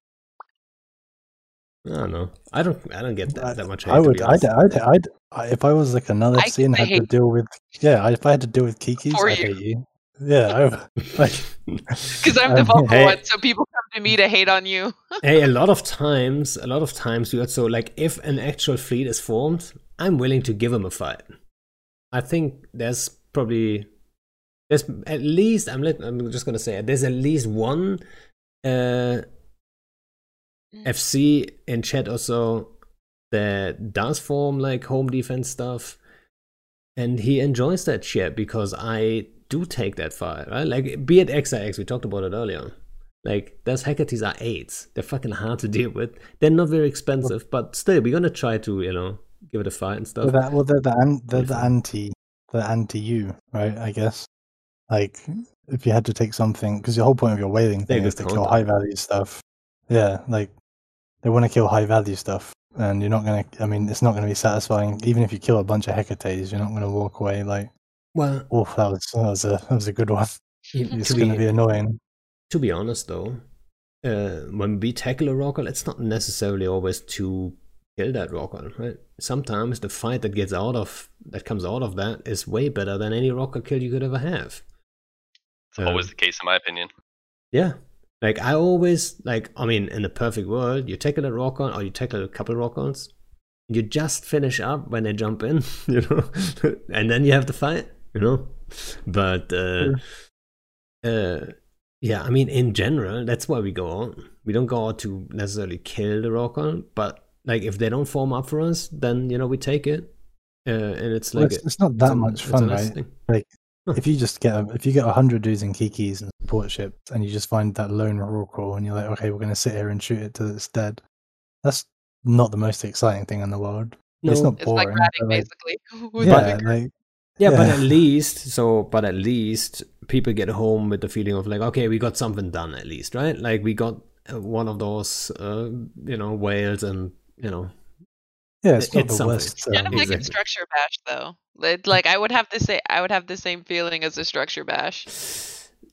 I don't know. I don't I don't get that, that much hate. I would. I'd. I'd, I'd, I, if I was like another I FC and get the had to deal with, yeah, if I had to deal with Kiki's, For I'd you. hate you. Yeah, I, like (laughs) Because (laughs) I'm the vocal hey. one, so people come to me to hate on you. (laughs) hey, a lot of times, a lot of times you also like if an actual fleet is formed, I'm willing to give them a fight. I think there's probably there's at least I'm let, I'm just gonna say there's at least one uh Mm. FC in chat or so that does form like home defense stuff, and he enjoys that shit because I do take that fight, right? Like be it XIX, we talked about it earlier. Like those Hecates are eights. They're fucking hard to deal with. They're not very expensive, but still, we're gonna try to you know give it a fight and stuff. well, that, well they're the an, they're the anti the anti you, right? I guess. Like if you had to take something, because the whole point of your whaling thing is to good kill high value stuff. Yeah, like they want to kill high value stuff, and you're not gonna. I mean, it's not gonna be satisfying. Even if you kill a bunch of Hecates, you're not gonna walk away like, well, oh, that was that was a that was a good one. (laughs) It's gonna be be annoying. to be honest though, uh, when we tackle a rorqual, it's not necessarily always to kill that rorqual, right? Sometimes the fight that gets out of that comes out of that is way better than any rorqual kill you could ever have. It's always Um, the case in my opinion. Yeah. Like I always like I mean in the perfect world, you tackle a rorqual or you tackle a couple rorquals, you just finish up when they jump in, (laughs) you know, and then you have the fight, you know. But uh, uh yeah, I mean in general, that's why we go out. We don't go out to necessarily kill the rorqual, but like if they don't form up for us, then you know we take it. Uh, and it's Well, like it's, it's not that much fun, right? Like. If you just get a, if you get a hundred dudes in kikis and support ships, and you just find that lone rorqual, and you're like, okay, we're gonna sit here and shoot it till it's dead. That's not the most exciting thing in the world. No, it's not It's like boring. ratting, but, like, basically. (laughs) yeah, like Yeah, but at least so but at least people get home with the feeling of like okay, we got something done at least, right? Like we got uh, one of those uh, you know, whales and you know. Yeah, it's it's the something. worst. kind of like in Exactly. structure bash though. Like, like I would have the same I would have the same feeling as a structure bash.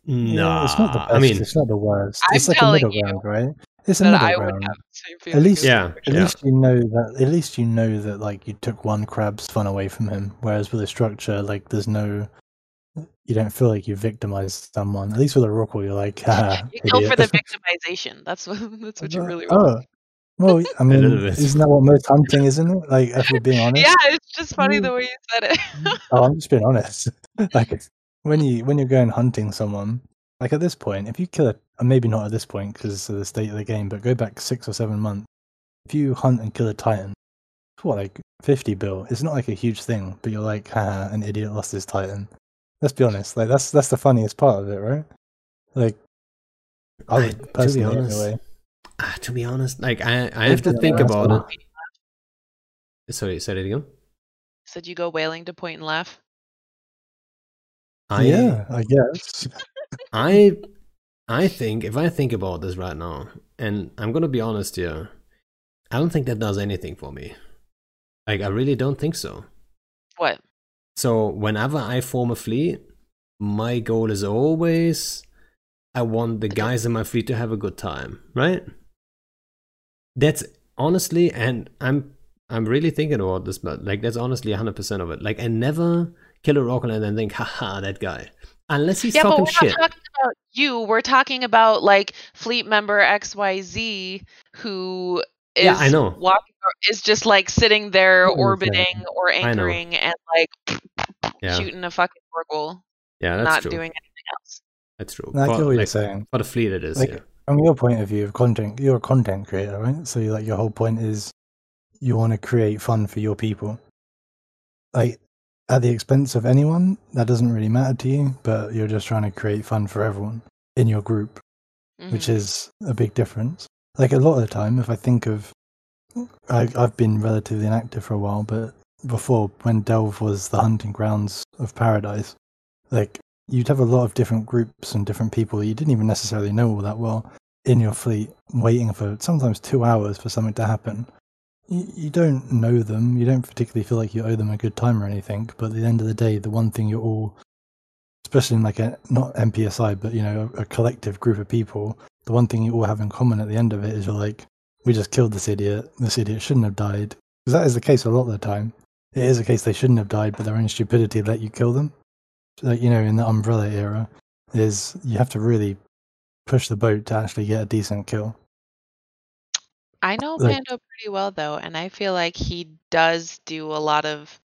No, yeah, it's not the best. I mean, it's not the worst. I'm it's like a telling middle you ground, right? It's a That middle I would ground. have the same feeling. least- Yeah, structure At yeah. least you know that. At least you know that, like, you took one crab's fun away from him. Whereas with a structure, like, there's no. You don't feel like you victimized someone. At least with a rorqual, you're like, ah, You go for the (laughs) victimization. That's what (laughs) that's what you Uh, really want. Oh, well, I mean, isn't that what most hunting is, isn't it? Like, if we're being (laughs) honest. Yeah, it's just funny Mm. the way you said it. Oh, I'm just being honest. (laughs) like, when you when you're going hunting someone, like at this point, if you kill a, uh, maybe not at this point because of the state of the game, but go back six or seven months, if you hunt and kill a titan, what like fifty bill. It's not like a huge thing, but you're like, haha, an idiot lost his titan. Let's be honest. Like that's that's the funniest part of it, right? Like, I would to be personally honest, anyway. Ah, to be honest, like I I have to think about it. Sorry, say it again. Said you go whaling to point and laugh. I yeah, I guess. (laughs) I I think if I think about this right now, and I'm gonna be honest here, I don't think that does anything for me. Like I really don't think so. What? So whenever I form a fleet, my goal is always I want the guys in my fleet to have a good time, right? That's honestly, and I'm I'm really thinking about this, but like that's honestly 100% of it. Like I never kill a rocket and then think, haha, that guy. Unless he's yeah, but we're shit. not talking about you. We're talking about like fleet member XYZ who is Yeah, I know. walking is just like sitting there What are you orbiting saying? or anchoring and like Yeah. shooting a fucking Orgle, Yeah, that's not true. doing anything else. That's true. I get For, what you're like, saying. for the fleet, it is. Like, yeah. From your point of view of content, you're a content creator, right? So like your whole point is you want to create fun for your people. Like at the expense of anyone, that doesn't really matter to you, but you're just trying to create fun for everyone in your group, which Mhm. is a big difference. Like a lot of the time, if I think of, I, I've been relatively inactive for a while, but before when Delve was the hunting grounds of paradise, like you'd have a lot of different groups and different people you didn't even necessarily know all that well in your fleet, waiting for sometimes two hours for something to happen. You, don't know them, you don't particularly feel like you owe them a good time or anything, but at the end of the day, the one thing you're all, especially in like a not NPSI, but you know, a, a collective group of people, the one thing you all have in common at the end of it is you're like, we just killed this idiot. This idiot shouldn't have died. Because that is the case a lot of the time. It is a case they shouldn't have died, but their own stupidity let you kill them. Like, you know, in the Umbrella era, is you have to really push the boat to actually get a decent kill. I know like- Pando pretty well though, and I feel like he does do a lot of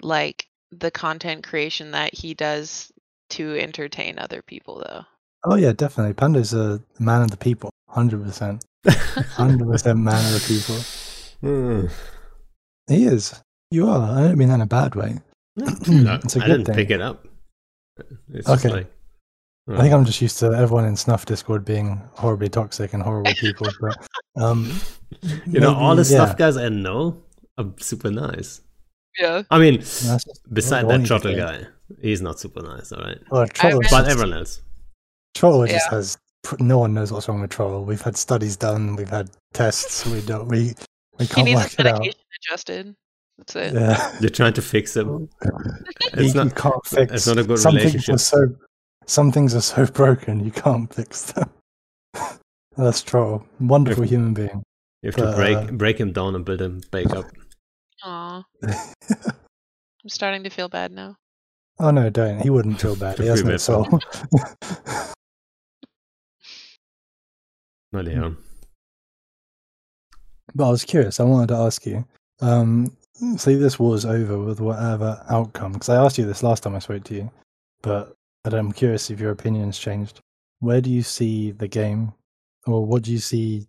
like the content creation that he does to entertain other people though. Oh yeah, definitely. Pando's a man of the people, hundred percent, hundred percent man of the people. Hmm. He is. You are. I don't mean that in a bad way. No, (clears throat) It's a I good didn't thing. pick it up. It's just Okay. like, I think I'm just used to everyone in Snuff Discord being horribly toxic and horrible people. But um, you know, all the maybe- yeah, stuff guys I know are super nice. Yeah. I mean, that's just- beside that you Trottle guy, he's not super nice, all right. Well, Troll, read- But just, everyone else. Troll just Yeah. has. No one knows what's wrong with Troll. We've had studies done. We've had tests. We don't. We we can't needs work it out. medication adjusted. That's it. Yeah. (laughs) They're trying to fix him. (laughs) you, It's you not. can't fix. It's not a good some things relationship. are so. Some things are so (laughs) broken you can't fix them. That's true. Wonderful If- human being. You have to break uh, break him down and build him back up. Aw, I'm starting to feel bad now. Oh no, don't. He wouldn't feel bad. He Feel has no bad. soul. Well, yeah. but I was curious. I wanted to ask you. Um, say this war's over with whatever outcome. Because I asked you this last time I spoke to you, but I'm curious if your opinion's changed. Where do you see the game, or what do you see?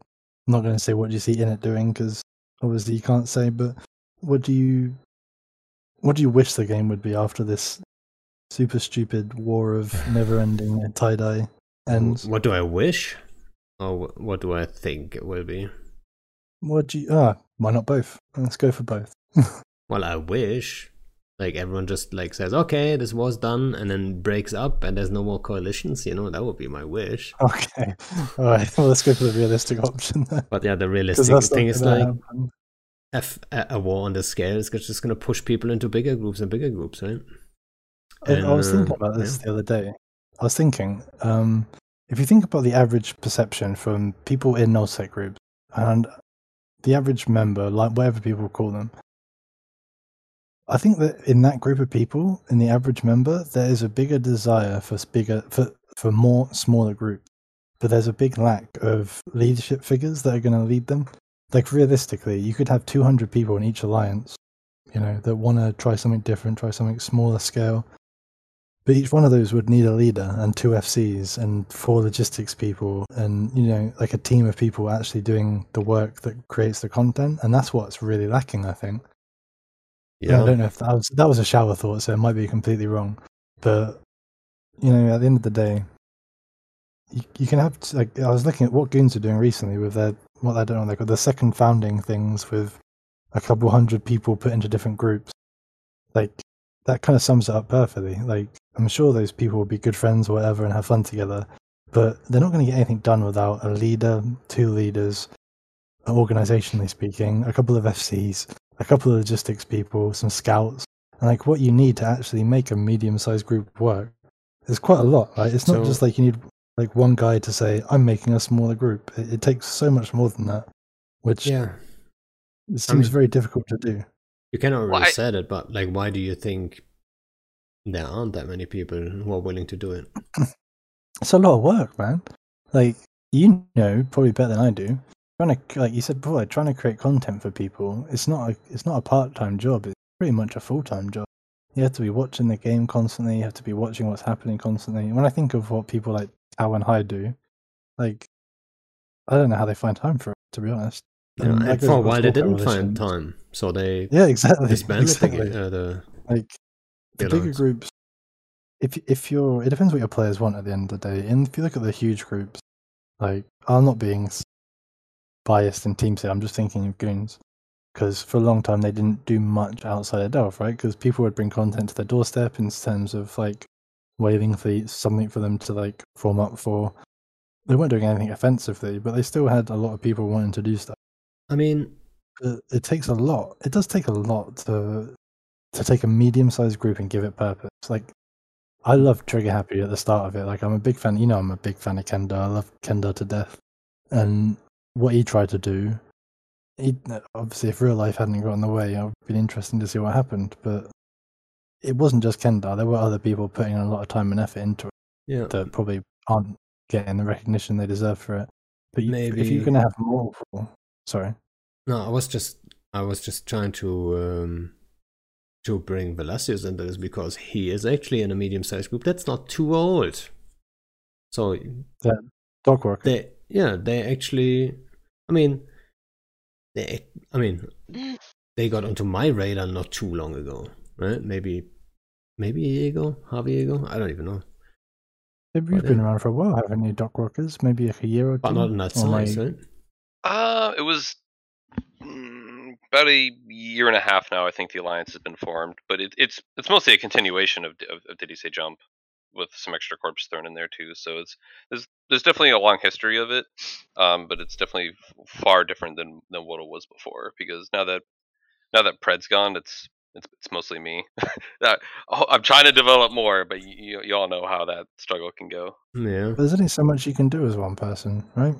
I'm not going to say what do you see in it doing because obviously you can't say. But what do you, what do you wish the game would be after this super stupid war of (laughs) never-ending TiDi ends? What do I wish? Or what do I think it will be? What do you? Ah, why not both? Let's go for both. (laughs) Well, I wish. Like everyone just like says, okay, this was done, and then breaks up, and there's no more coalitions. You know, that would be my wish. Okay. (laughs) All right. Well, let's go for the realistic option then. But yeah, the (laughs) realistic thing is like if a, a war on this scale is just going to push people into bigger groups and bigger groups, right? I, I was thinking about this yeah. the other day. I was thinking, um, if you think about the average perception from people in nullsec groups and the average member, like whatever people call them, I think that in that group of people, in the average member, there is a bigger desire for bigger for for more smaller groups, but there's a big lack of leadership figures that are going to lead them. Like realistically, you could have 200 people in each alliance, you know, that want to try something different, try something smaller scale. But each one of those would need a leader and two FCs and four logistics people and, you know, like a team of people actually doing the work that creates the content. And that's what's really lacking, I think. Yeah, I don't know if that was that was a shower thought, so it might be completely wrong. But you know, at the end of the day, you, you can have like I was looking at what goons are doing recently with their what I don't know they call the second founding things with a couple hundred people put into different groups. Like that kind of sums it up perfectly. Like I'm sure those people will be good friends or whatever and have fun together, but they're not going to get anything done without a leader, two leaders, organizationally speaking, a couple of FCs, a couple of logistics people, some scouts, and like what you need to actually make a medium-sized group work. There's quite a lot, right? It's not So- just like you need like one guy to say, "I'm making a smaller group." It, it takes so much more than that, which yeah. it seems mean- very difficult to do. You kind of already Why- said it, but like, why do you think there aren't that many people who are willing to do it? (clears throat) It's a lot of work, man. Like you know, probably better than I do. Trying to, like you said before, like, trying to create content for people. It's not a, it's not a part-time job. It's pretty much a full-time job. You have to be watching the game constantly. You have to be watching what's happening constantly. When I think of what people like Tao and Hai do, like I don't know how they find time for it. To be honest, You know, And for a while they didn't find time, so they Yeah, exactly. (laughs) disbanded exactly. the, uh, the Like the bigger groups if if you're it depends what your players want at the end of the day. And if you look at the huge groups like i'm not being biased in team set i'm just thinking of goons. Because for a long time they didn't do much outside of Delve right? Because people would bring content to their doorstep in terms of like waiting for something for them to like form up for. They weren't doing anything offensively but they still had a lot of people wanting to do stuff I mean, it, it takes a lot. It does take a lot to to take a medium sized group and give it purpose. Like I love Trigger Happy at the start of it. Like I'm a big fan. You know, I'm a big fan of Kenda. I love Kenda to death. And what he tried to do, he obviously if real life hadn't got in the way, it would have been interesting to see what happened. But it wasn't just Kenda. There were other people putting a lot of time and effort into it yeah, that probably aren't getting the recognition they deserve for it. But you, if you're going to have multiple, sorry. no, I was just I was just trying to um to bring Velasius into this because he is actually in a medium-sized group that's not too old. So Dog work. they yeah they actually I mean they I mean they got onto my radar not too long ago, right? Maybe maybe a year ago, half a year ago. I don't even know. Maybe You've been around for a while, haven't you, Doc Workers? Maybe like a year or two. But not in that Or am I- size, right? Uh, it was mm, about a year and a half now. I think the alliance has been formed, but it, it's it's mostly a continuation of, of, of Did He Say Jump, with some extra corps thrown in there too. So it's there's there's definitely a long history of it, um, but it's definitely far different than than what it was before. Because now that now that Pred's gone, it's it's, it's mostly me. That- (laughs) oh, I'm trying to develop more, but you, you all know how that struggle can go. Yeah. There's only so much you can do as one person, right?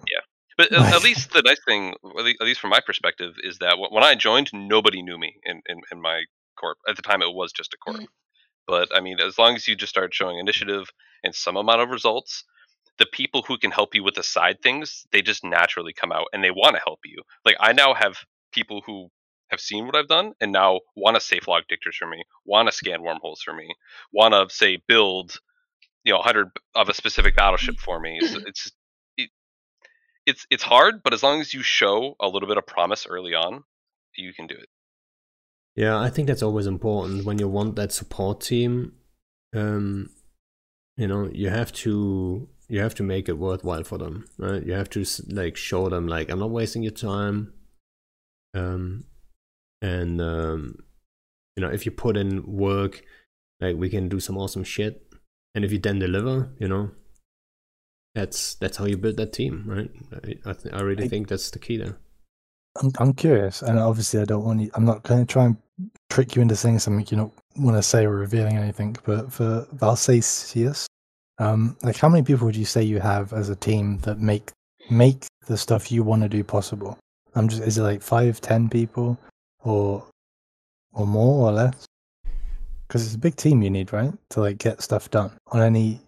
But at, at least the nice thing, at least from my perspective, is that when I joined, nobody knew me in, in, in my corp. At the time, it was just a corp. Mm. But I mean, as long as you just start showing initiative and some amount of results, the people who can help you with the side things, they just naturally come out and they want to help you. Like I now have people who have seen what I've done and now want to safe log dictors for me, want to scan wormholes for me, want to say build, you know, 100 of a specific mm. battleship for me. So it's (clears throat) it, it's it's hard, but as long as you show a little bit of promise early on, you can do it. Yeah, I think that's always important when you want that support team. Um, you know, you have to you have to make it worthwhile for them, right? You have to like show them like I'm not wasting your time. Um, and um, you know, if you put in work, like we can do some awesome shit. And if you then deliver, you know, that's that's how you build that team, right? I I, th- I really I- think that's the key there. I'm, I'm curious, and obviously I don't want you, I'm not going to try and trick you into saying something you don't want to say or revealing anything. But for Valsacius, um, like how many people would you say you have as a team that make make the stuff you want to do possible? I'm just is it like five, ten people, or or more or less? Because it's a big team you need, right, to like get stuff done on any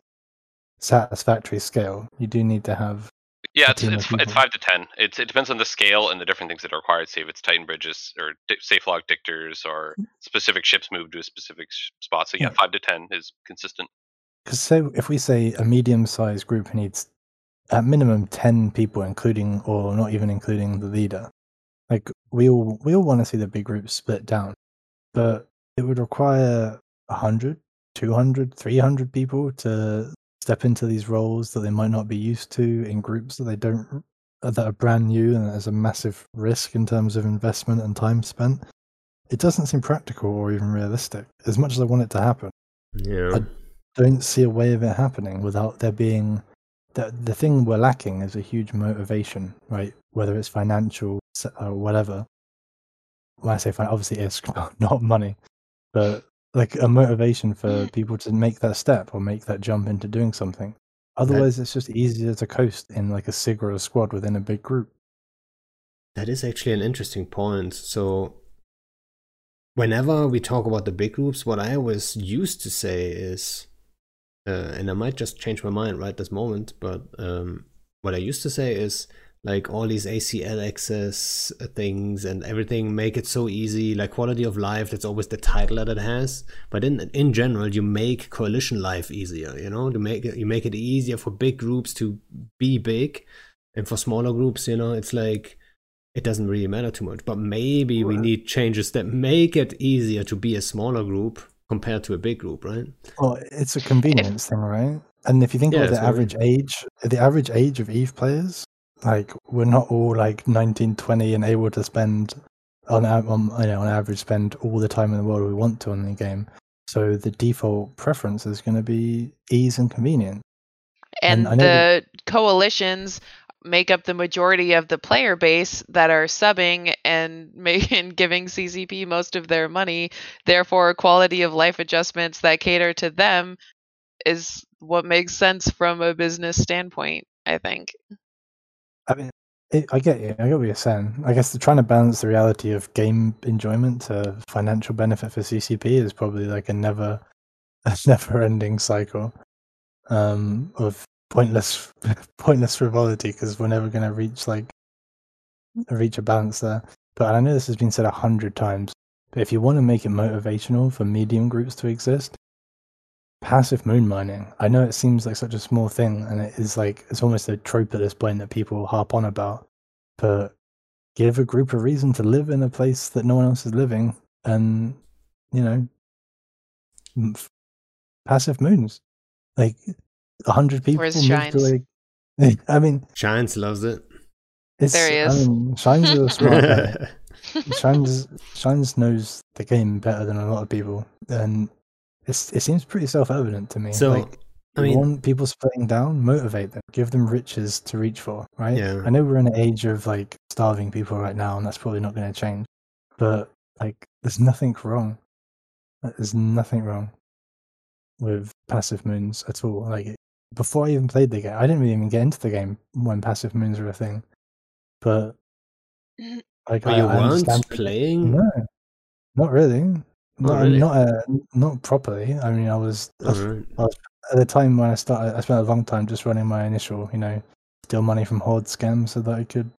satisfactory scale. You do need to have Yeah, it's it's, it's five to ten. It's it depends on the scale and the different things that are required. Say if it's Titan bridges or di- safe log dictors or mm. specific ships moved to a specific sh- spot. So yeah, Yeah. five to ten is consistent. Because so if we say a medium-sized group needs at minimum ten people, including or not even including the leader, like we all we all want to see the big group split down, but it would require 100, 200, 300 people to step into these roles that they might not be used to in groups that they don't uh, that are brand new and there's a massive risk in terms of investment and time spent. It doesn't seem practical or even realistic. As much as I want it to happen Yeah. I- don't see a way of it happening without there being the the thing we're lacking is a huge motivation, right? Whether it's financial or uh, whatever. When I say fin- obviously it's (laughs) not money, but like a motivation for people to make that step or make that jump into doing something. Otherwise, it's just easier to coast in like a sig or a squad within a big group. That is actually an interesting point. So, whenever we talk about the big groups, what I always used to say is, uh, and I might just change my mind right this moment, but um, what I used to say is like all these ACL access uh, things and everything make it so easy, like quality of life. That's always the title that it has. But in in general, you make coalition life easier. You know, to make it, you make it easier for big groups to be big, and for smaller groups, you know, it's like it doesn't really matter too much. But maybe we need changes that make it easier to be a smaller group compared to a big group, right? Well, it's a convenience thing, right? And if you think Yeah, about the average age, the average age of Eve players, like we're not all like 19, 20 and able to spend on, on you know on average spend all the time in the world we want to on the game. So the default preference is going to be ease and convenience. and, And the coalitions make up the majority of the player base that are subbing and (laughs) making giving CCP most of their money. Therefore, quality of life adjustments that cater to them is what makes sense from a business standpoint. I think. I mean, it, I get you. I get what you're saying. I guess trying to balance the reality of game enjoyment to financial benefit for CCP is probably like a never, (laughs) a never-ending cycle um, of pointless, (laughs) pointless frivolity because we're never going to reach like reach a balance there. But I know this has been said a hundred times. But if you want to make it motivational for medium groups to exist, passive moon mining. I know it seems like such a small thing, and it is like it's almost a trope at this point that people harp on about. But give a group a reason to live in a place that no one else is living, and you know, m- f- passive moons, like a hundred people. Where's move to, Shines? like- (laughs) I mean, Shines loves it. it's. There he I is. mean, Shines is a smart guy. (laughs) Shines Shines knows the game better than a lot of people, and it's it seems pretty self evident to me. so, like, I mean, want people splitting down, motivate them, give them riches to reach for, right? Yeah. I know we're in an age of like starving people right now, and that's probably not going to change. But like, there's nothing wrong. There's nothing wrong with passive moons at all. Like before I even played the game, I didn't really even get into the game when passive moons were a thing. But mm. like, but I, you I weren't understand- playing. No, not really. Not really? not uh, not properly. I mean, I was I was Alright. at the time when I started, I spent a long time just running my initial, you know, steal money from Horde scam so that I could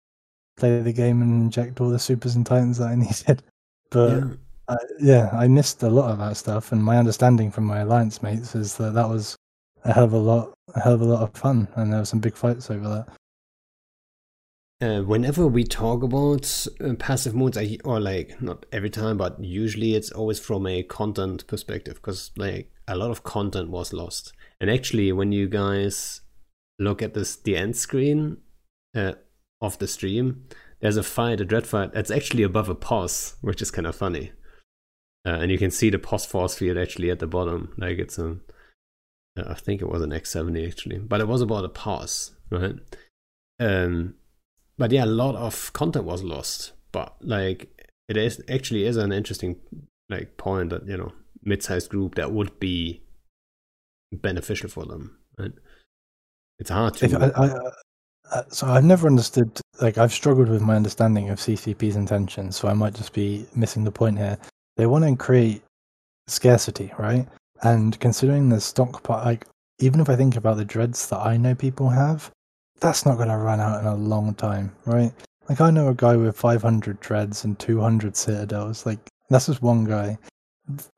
play the game and inject all the supers and titans that I (laughs) needed. But Yeah. uh, yeah, I missed a lot of that stuff, and my understanding from my alliance mates is that that was a hell of a lot, a hell of a lot of fun, and there were some big fights over that. Uh, whenever we talk about uh, passive moons, I, or like not every time, but usually it's always from a content perspective because like a lot of content was lost. And actually, when you guys look at this the end screen uh, of the stream, there's a fight, a dread fight that's actually above a POS, which is kind of funny. Uh, and you can see the POS force field actually at the bottom, like it's a, uh, think it was an X70 actually, but it was about a POS, right? Um, but yeah, a lot of content was lost. But like, it is actually is an interesting like point that you know mid-sized group that would be beneficial for them. Right? It's hard to. I, I, uh, so I've never understood. Like I've struggled with my understanding of CCP's intentions, so I might just be missing the point here. They want to create scarcity, right? And considering the stockpile, like even if I think about the dreads that I know people have, that's not going to run out in a long time, right? Like I know a guy with 500 dreads and 200 citadels. Like that's just one guy.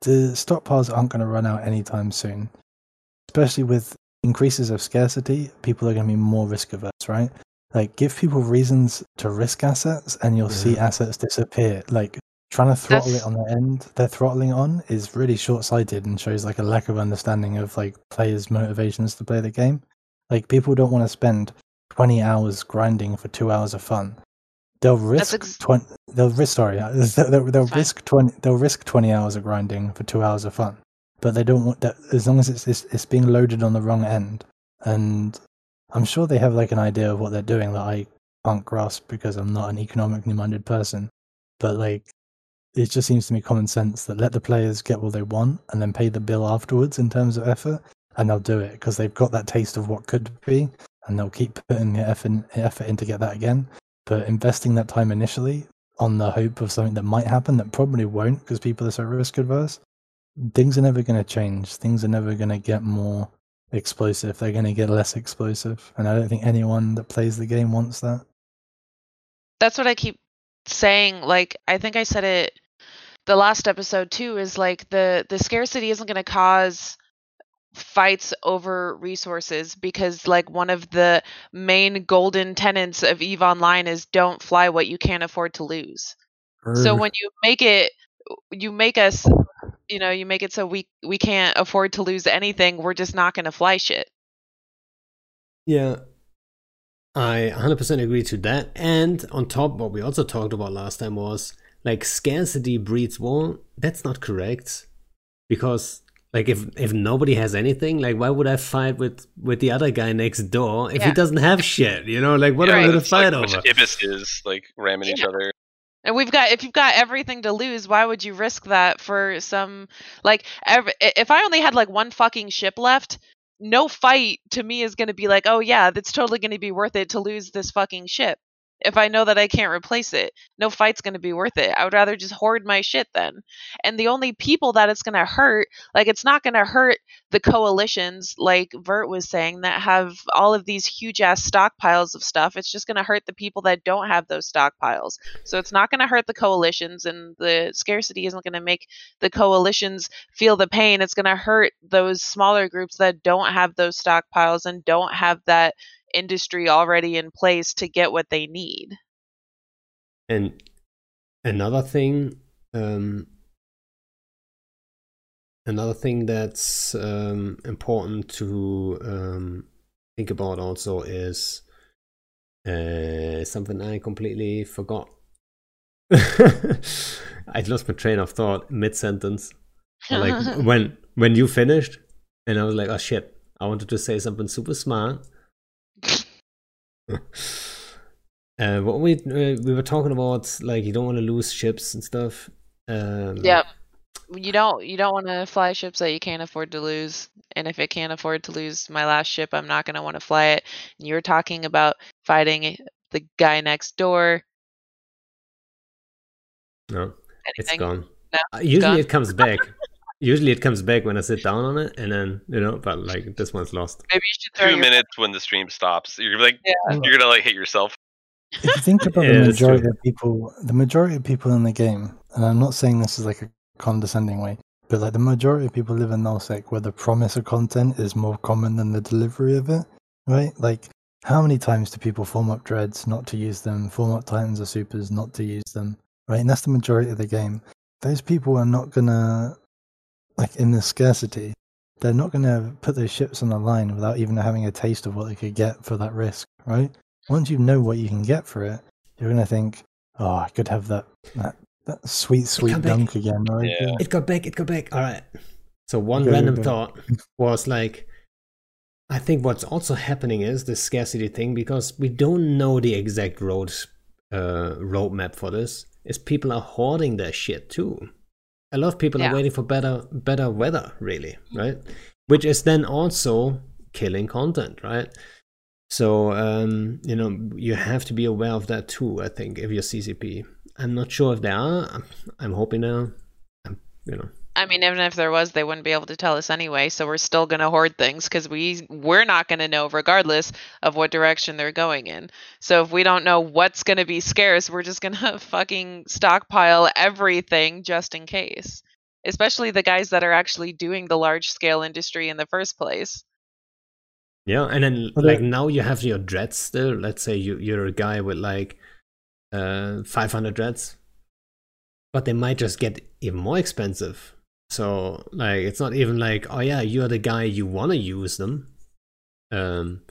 The stockpiles aren't going to run out anytime soon, especially with increases of scarcity. People are going to be more risk averse, right? Like give people reasons to risk assets, and you'll see mm-hmm. assets disappear. Like trying to throttle That's- it on the end they're throttling on is really short-sighted and shows like a lack of understanding of like players' motivations to play the game. Like people don't want to spend 20 hours grinding for two hours of fun. They'll risk ex- 20. They'll risk. Sorry, uh, they'll, they'll risk 20. They'll risk 20 hours of grinding for two hours of fun. But they don't want that as long as it's, it's it's being loaded on the wrong end. And I'm sure they have like an idea of what they're doing that I can't grasp because I'm not an economically minded person. But like, it just seems to me common sense that let the players get what they want and then pay the bill afterwards in terms of effort, and they'll do it because they've got that taste of what could be, and they'll keep putting the effort in, to get that again. But investing that time initially on the hope of something that might happen that probably won't because people are so risk adverse, things are never going to change. Things are never going to get more explosive. They're going to get less explosive, and I don't think anyone that plays the game wants that. that's what I keep saying. Like I think I said it the last episode too. Is like the the scarcity isn't going to cause fights over resources because like one of the main golden tenets of Eve Online is don't fly what you can't afford to lose. So when you make it, you make us you know, you make it so we we can't afford to lose anything. We're just not going to fly shit. Yeah. I 100% agree to that. And on top, what we also talked about last time was like scarcity breeds war. That's not correct. Because like if if nobody has anything, like why would I fight with with the other guy next door if he doesn't have (laughs) shit? You know, like what am I gonna It's like fight a bunch over? of ibises like ramming each other. And we've got if you've got everything to lose, why would you risk that for some like ev if I only had like one fucking ship left, no fight to me is going to be like, "Oh yeah, that's totally going to be worth it to lose this fucking ship." If I know that I can't replace it, no fight's going to be worth it. I would rather just hoard my shit then. And the only people that it's going to hurt, like it's not going to hurt the coalitions like Vert was saying that have all of these huge ass stockpiles of stuff. It's just going to hurt the people that don't have those stockpiles. So it's not going to hurt the coalitions, and the scarcity isn't going to make the coalitions feel the pain. It's going to hurt those smaller groups that don't have those stockpiles and don't have that industry already in place to get what they need. And another thing, um, another thing that's um, important to um, think about also is uh, something I completely forgot. (laughs) I lost my train of thought mid sentence. Like (laughs) when when you finished, and I was like, "Oh shit!" I wanted to say something super smart. (laughs) Uh, what we uh, we were talking about, like you don't want to lose ships and stuff. Um, Yep. You don't you don't want to fly ships that you can't afford to lose. And if it can't afford to lose my last ship, I'm not going to want to fly it. And you're talking about fighting the guy next door. No, it's gone. No, Uh, usually gone. it comes back. (laughs) usually it comes back when I sit down on it, and then you know, but like this one's lost. Maybe you should Two minutes when the stream stops. You're like Yeah. you're gonna like hit yourself. if you think about (laughs) Yeah, the majority of people, the majority of people in the game, and I'm not saying this is like a condescending way, but like the majority of people live in Nullsec where the promise of content is more common than the delivery of it, right? Like, how many times do people form up dreads not to use them, form up titans or supers not to use them, right? And that's the majority of the game. Those people are not gonna, like, in the scarcity, they're not gonna put those ships on the line without even having a taste of what they could get for that risk, right? once you know what you can get for it, you're gonna think, "Oh, I could have that that, that sweet, sweet come back. dunk again." Or I Yeah. It got back. It got back. All right. So one Okay, random okay. thought was like, I think what's also happening is this scarcity thing because we don't know the exact road uh, roadmap for this. Is people are hoarding their shit too. A lot of people Yeah. are waiting for better better weather, really, right? Which is then also killing content, right? So um, you know you have to be aware of that too. I think if you're CCP, I'm not sure if there are. I'm, I'm hoping there. are. I'm, you know. I mean, even if there was, they wouldn't be able to tell us anyway. So we're still gonna hoard things because we we're not gonna know regardless of what direction they're going in. So if we don't know what's gonna be scarce, we're just gonna (laughs) fucking stockpile everything just in case. Especially the guys that are actually doing the large scale industry in the first place. Yeah, and then But, like now you have your dreads still. Let's say you you're a guy with like uh 500 dreads, but they might just get even more expensive. So like it's not even like oh yeah you're the guy you want to use them, um,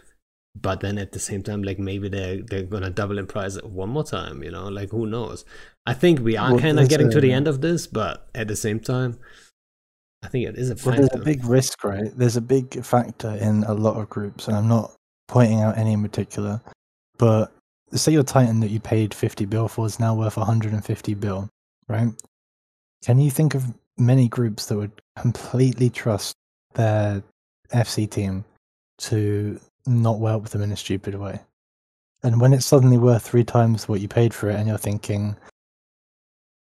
but then at the same time like maybe they're they're gonna double in price one more time. You know like who knows? I think we are Well, kind of there's getting to the end of this, but at the same time, I think it is a Well, there's a big risk, right? There's a big factor in a lot of groups, and I'm not pointing out any in particular, but say your Titan that you paid 50 bill for is now worth 150 bill, right? Can you think of many groups that would completely trust their FC team to not whelp them in a stupid way? And when it's suddenly worth three times what you paid for it, and you're thinking,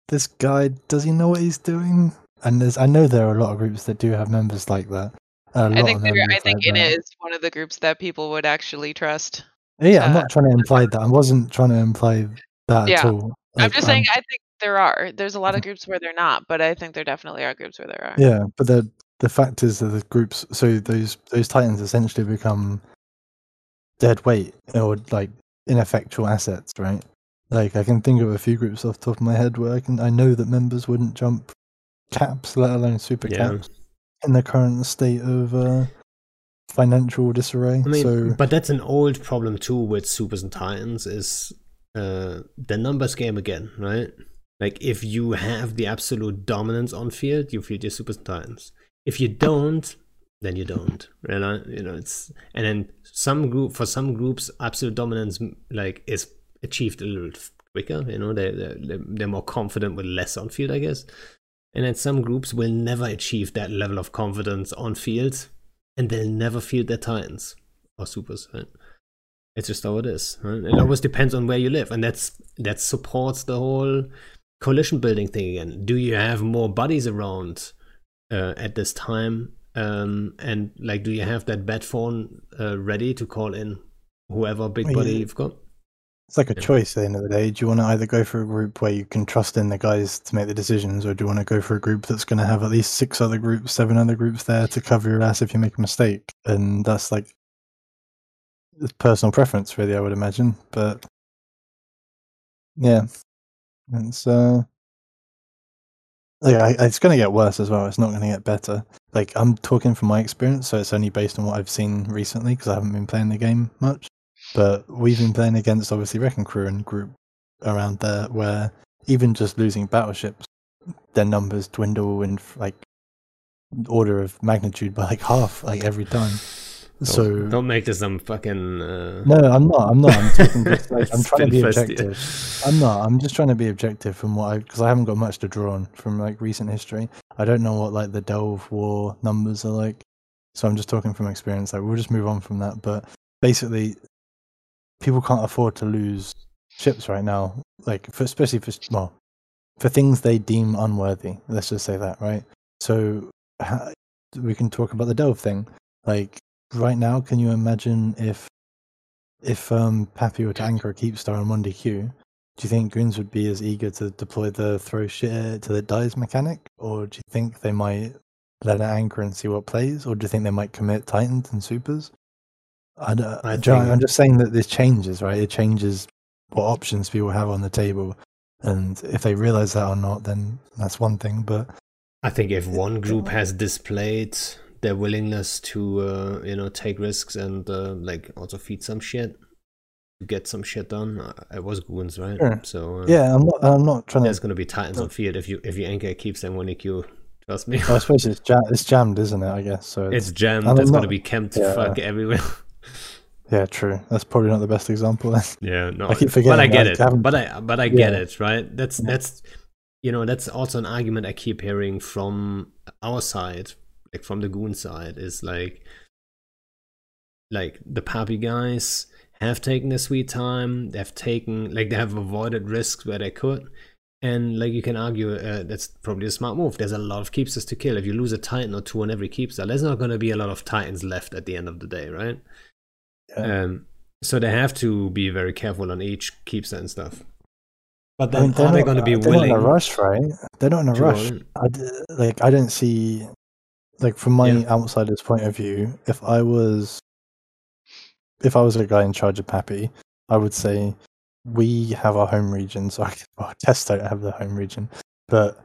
this guy, does he know what he's doing? And there's, I know there are a lot of groups that do have members like that. I think there, I think like it that. is one of the groups that people would actually trust. Yeah, I'm uh, not trying to imply that. I wasn't trying to imply that at Yeah. all. I'm just saying um, I think there are. There's a lot of (laughs) groups where they're not, but I think there definitely are groups where there are. Yeah, but the the fact is that the groups, so those those titans essentially become dead weight or like ineffectual assets, right? Like I can think of a few groups off the top of my head where I can I know that members wouldn't jump caps, let alone super Yeah. caps, in the current state of uh, financial disarray. I mean, so but that's an old problem too with supers and titans is uh, the numbers game again, right? Like if you have the absolute dominance on field, you field your super titans. If you don't, then you don't. Right? You know, it's and then some group for some groups, absolute dominance like is achieved a little quicker. You know, they they they're more confident with less on field, I guess. And then some groups will never achieve that level of confidence on field, and they'll never field their titans or supers. Right? It's just how it is. Right? It always depends on where you live, and that's that supports the whole coalition building thing again. Do you have more buddies around uh, at this time? Um, and like, do you have that bat phone uh, ready to call in whoever big yeah. you've got? it's like a yeah. choice at the end of the day. Do you want to either go for a group where you can trust in the guys to make the decisions, or do you want to go for a group that's going to have at least six other groups, seven other groups there to cover your ass if you make a mistake? And that's like personal preference, really, I would imagine. But yeah, it's uh, yeah, it's going to get worse as well. It's not going to get better. Like I'm talking from my experience, so it's only based on what I've seen recently because I haven't been playing the game much. But we've been playing against obviously Wrecking Crew and group around there, where even just losing battleships, their numbers dwindle in like order of magnitude by like half, like every time. Don't, So don't make this some fucking. Uh, no, I'm not. I'm not. I'm talking just like I'm (laughs) trying to be spin fest here. objective. I'm not. I'm just trying to be objective from what I because I haven't got much to draw on from like recent history. I don't know what like the Delve War numbers are like, so I'm just talking from experience. Like we'll just move on from that. But basically, people can't afford to lose ships right now. Like for especially for well, for things they deem unworthy. Let's just say that, right? So we can talk about the Delve thing. Like right now, can you imagine if if um PAPI were to anchor a Keepstar on 1DQ, do you think Goons would be as eager to deploy the throw shit till it dies mechanic? Or do you think they might let it anchor and see what plays? Or do you think they might commit Titans and Supers? I don't, I do you know, think- I'm just saying that this changes, right? It changes what options people have on the table. And if they realize that or not, then that's one thing. But I think if one group has displayed their willingness to, uh, you know, take risks and uh, like also feed some shit to get some shit done, uh, it was Goons, right? Sure. So uh, yeah, I'm not. I'm not trying there's to. going to be Titans on field if you if you anchor keeps them when you. Trust me, I suppose it's, jam- it's jammed, isn't it? I guess so. it's jammed. I'm It's going to be camped yeah. fuck everywhere. (laughs) yeah, true. That's probably not the best example. Then. Yeah, no, I keep forgetting. but I get I it. But I but I get Yeah. it, right? That's Yeah. that's you know that's also an argument I keep hearing from our side, like from the goon side, is like like the puppy guys have taken their sweet time. They've taken like they have avoided risks where they could. And like you can argue, uh, that's probably a smart move. There's a lot of Keepstars to kill. If you lose a titan or two on every Keepstar, there's not going to be a lot of titans left at the end of the day, right? Yeah. Um, so they have to be very careful on each Keepstar and stuff. But I then mean, they're are they going to be they're willing not in a rush, right? They're not in a rush. I like I don't see like from my Yeah. outsider's point of view, if I was if I was a guy in charge of PAPI, I would say we have our home region, so I (laughs) well, Test don't have the home region, but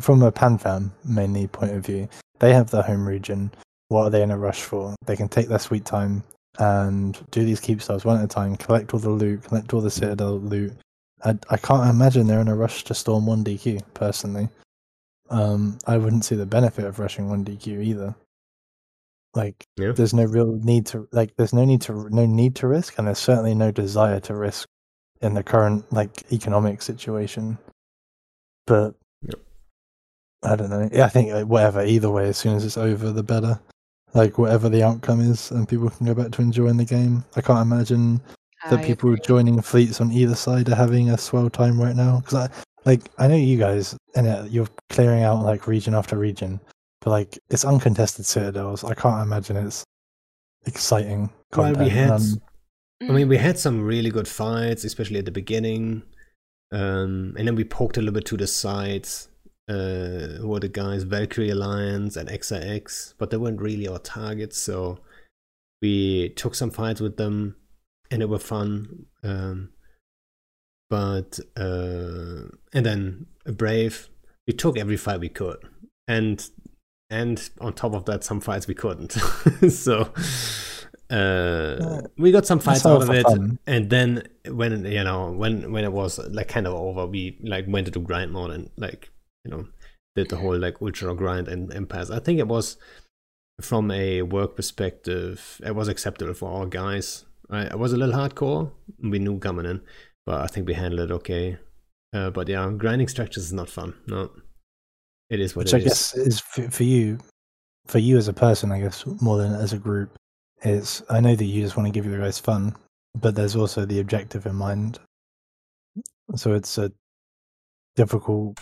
from a PanFam mainly point of view, they have their home region. What are they in a rush for? They can take their sweet time and do these Keepstars one at a time, collect all the loot, collect all the Citadel loot. I, I can't imagine they're in a rush to storm 1DQ, personally. Um, I wouldn't see the benefit of rushing 1DQ either. Like, Yeah. there's no real need to, like, there's no need to, no need to risk, and there's certainly no desire to risk in the current, like, economic situation. But, Yep. I don't know. Yeah, I think uh, whatever, either way, as soon as it's over, the better. Like, whatever the outcome is, and people can go back to enjoying the game. I can't imagine that I people agree. joining fleets on either side are having a swell time right now. Because I, like, I know you guys, and uh, you're clearing out like region after region, but like it's uncontested citadels. I can't imagine it's exciting. Well, we had, um, I mean, we had some really good fights, especially at the beginning, um, and then we poked a little bit to the sides. Uh, who were the guys? Valkyrie Alliance and XIX, but they weren't really our targets. So we took some fights with them, and they were fun. Um, but uh, and then Brave, we took every fight we could, and and on top of that, some fights we couldn't. (laughs) so uh, we got some fights out of it, fun. and then when you know when when it was like kind of over, we like went into grind mode and like you know did the whole like ultra grind and and pass. I think it was from a work perspective, it was acceptable for our guys. Right? It was a little hardcore. We knew coming in, but I think we handled it okay. Uh, but yeah, grinding structures is not fun. No, it is what which it I is. guess is for, for you, for you as a person, I guess more than as a group. It's I know that you just want to give your guys fun, but there's also the objective in mind. So it's a difficult,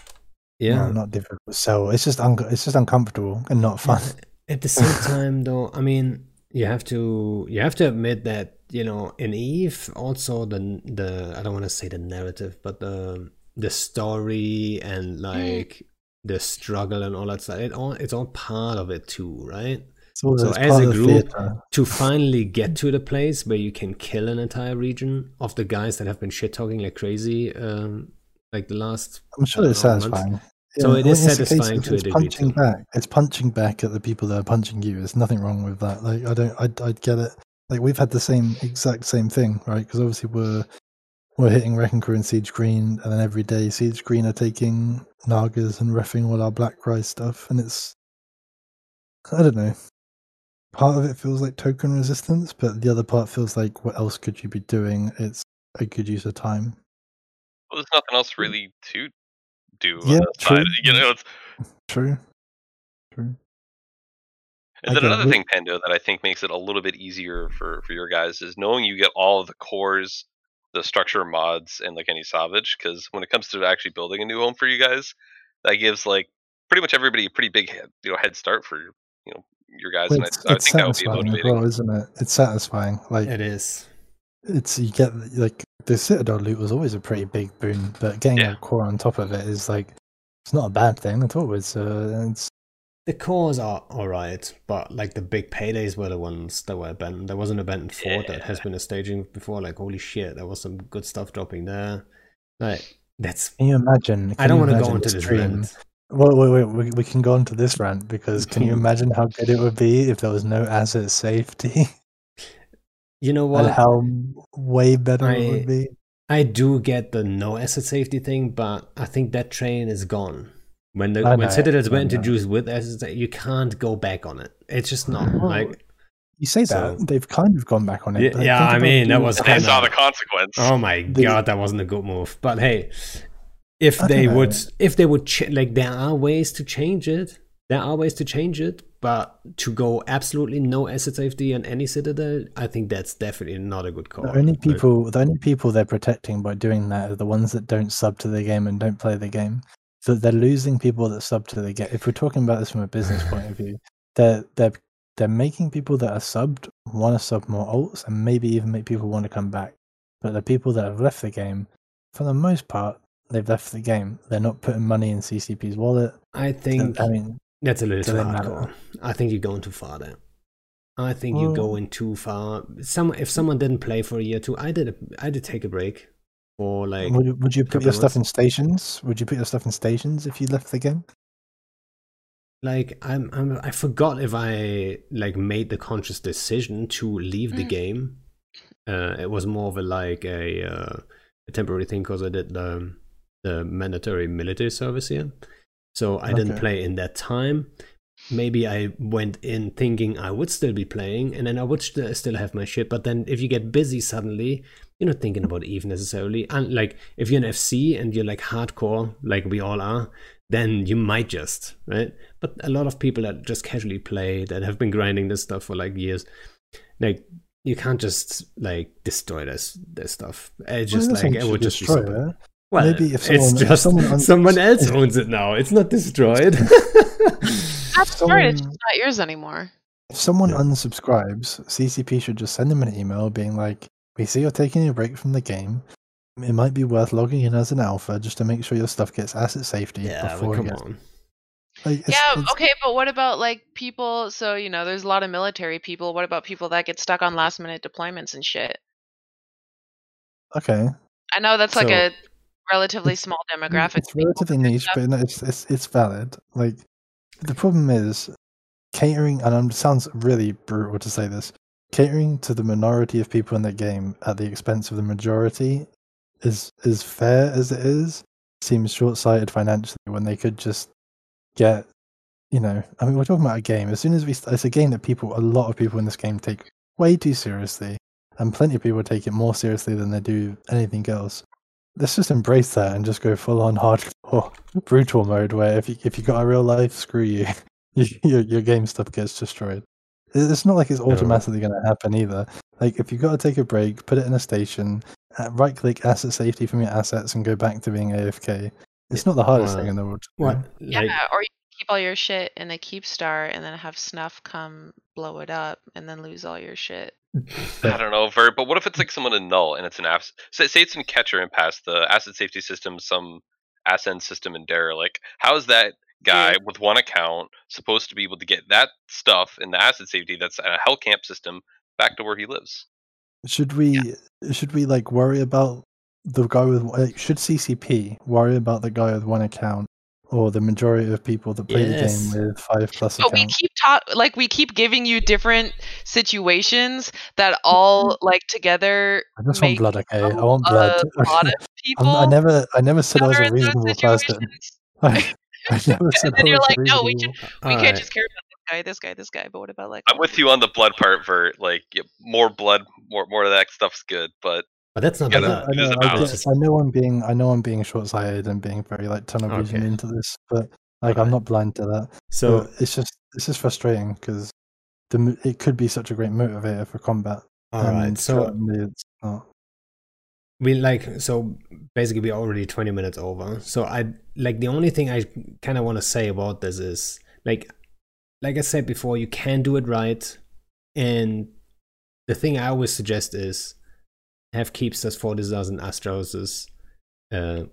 Yeah, well, not difficult sell. It's just un- it's just uncomfortable and not fun. At the same (laughs) time, though, I mean, you have to you have to admit that you know in Eve also the the I don't want to say the narrative, but the the story and like the struggle and all that stuff. It all it's all part of it too, right? All So as a group. To finally get to the place where you can kill an entire region of the guys that have been shit talking like crazy, um, like the last I'm sure it's months. satisfying. So it well, is satisfying to a it's degree punching back. It's punching back at the people that are punching you. There's nothing wrong with that. Like I don't, I, I get it. Like we've had the same exact same thing, right? Because obviously we're we're hitting Wrecking Crew and Siege Green, and then every day Siege Green are taking Nagas and refing all our Black Rise stuff, and it's I don't know. Part of it feels like token resistance, but the other part feels like what else could you be doing? It's a good use of time. Well, there's nothing else really to do Yeah, true. You know, it's, True. True. And then another thing, Pando, that I think makes it a little bit easier for for your guys is knowing you get all of the cores, the structure mods, and like any salvage. Because when it comes to actually building a new home for you guys, that gives like pretty much everybody a pretty big head, you know head start for you know your guys. Well, and it's, I, I it's think that would be satisfying as motivating. well, isn't it? It's satisfying. Like it is. it's you get like the Citadel loot was always a pretty big boon, but getting Yeah. a core on top of it is like it's not a bad thing at all. It's uh, it's The cores are alright, but like the big paydays were the ones that were bent. There was an abandoned fort that has been a staging before. Like holy shit, there was some good stuff dropping there. Like that's. can you imagine? I don't want to go into the this stream- rant. Wait, wait, wait. We, we can go into this rant because can you (laughs) imagine how good it would be if there was no asset safety (laughs) You know and what? how way better it would be? I do get the no asset safety thing, but I think that train is gone. When the I when know, Citadels were I know. introduced with assets, you can't go back on it. It's just not Well, like. You say that they've kind of gone back on it. Yeah, yeah, I mean, that was I saw the consequence. Oh my The- god, that wasn't a good move. But hey, if I they don't would, if they would, ch- like, there are ways to change it. There are ways to change it, but to go absolutely no asset safety on any citadel, I think that's definitely not a good call. The only people, the only people they're protecting by doing that are the ones that don't sub to the game and don't play the game. So they're losing people that sub to the game. If we're talking about this from a business point of view, they're they're they're making people that are subbed want to sub more alts and maybe even make people want to come back. But the people that have left the game, for the most part, they've left the game. They're not putting money in CCP's wallet. I think I mean, that's a little too hardcore. I think you're going too far there. I think you're going too far. Some if someone didn't play for a year or two, I did. A, I did take a break for like would, you- would you put your stuff in stations? Would you put your stuff in stations if you left the game? like I'm, I'm I forgot if I like made the conscious decision to leave the Mm. game. Uh, it was more of a like a, uh, a temporary thing because I did the the mandatory military service here, so I didn't play in that time. Maybe I went in thinking I would still be playing, and then I would st- still have my shit. But then if you get busy suddenly, you're not thinking about Eve necessarily. And like if you're an FC and you're like hardcore, like we all are, then you might just right. But a lot of people that just casually play that have been grinding this stuff for like years, like you can't just like destroy this this stuff. It's just Well, like it not would just be destroy something. it. Well, Maybe if it's someone- if just someone un- someone (laughs) else owns it now. It's not destroyed. (laughs) That's smart. It's just not yours anymore. If someone Yeah. unsubscribes, CCP should just send them an email being like, "We see you're taking a break from the game. It might be worth logging in as an alpha just to make sure your stuff gets asset safety yeah, but before it come gets." on. Like, it's- yeah, it's- okay, but what about like people? So you know, there's a lot of military people. What about people that get stuck on last minute deployments and shit? Okay. I know that's like a relatively It's- small demographic. It's relatively niche, but no, it's, it's it's valid. Like the problem is catering, and it sounds really brutal to say this. Catering to the minority of people in the game at the expense of the majority is as fair as it is. Seems short-sighted financially when they could just get, you know. I mean, we're talking about a game. As soon as we, it's a game that people, a lot of people in this game take way too seriously, and plenty of people take it more seriously than they do anything else let's just embrace that and just go full on hardcore brutal mode where if you if you got a real life, screw you. you (laughs) your your game stuff gets destroyed. It- It's not like it's No. automatically going to happen either. Like if you've got to take a break, put it in a station, uh, right click asset safety from your assets, and go back to being AFK. It's not the hardest thing in the world. to. What? Yeah, Like, or you keep all your shit in a Keepstar and then have Snuff come blow it up and then lose all your shit. (laughs) I don't know, Vert, but what if it's like someone in null and it's an ass? Say, say it's in catcher and pass the asset safety system, some ascend system in Dare. Like, how is that guy with one account supposed to be able to get that stuff in the asset safety that's a hell camp system back to where he lives? Should we should we like worry about the guy with like, should CCP worry about the guy with one account or the majority of people that play Yes. the game with five plus But we keep talk like we keep giving you different situations that all (laughs) like together I just want blood, okay? i want blood. a (laughs) lot of I'm- people. I never, I never said I was a reasonable person. (laughs) situations. I, I (laughs) never said And then you're like, no, we reasonable. We can't alright. just care about this guy, this guy, this guy. But what about like? I'm with you on the blood part, Vert. Like, yeah, more blood, more more of that stuff's good, but But that's not Yeah, the that- I know, a I, balance. get- I know I'm being, I know I'm being short-sighted and being very like tunnel vision Okay. into this, but like I'm not blind to that. So but it's just, it's just frustrating because the it could be such a great motivator for combat. all right. and So it's not. We like so basically we're already 20 minutes over. So i like the only thing i kind of want to say about this is like like i said before you can do it right. And the thing i always suggest is have Keepstars fortizars and Astrahuses uh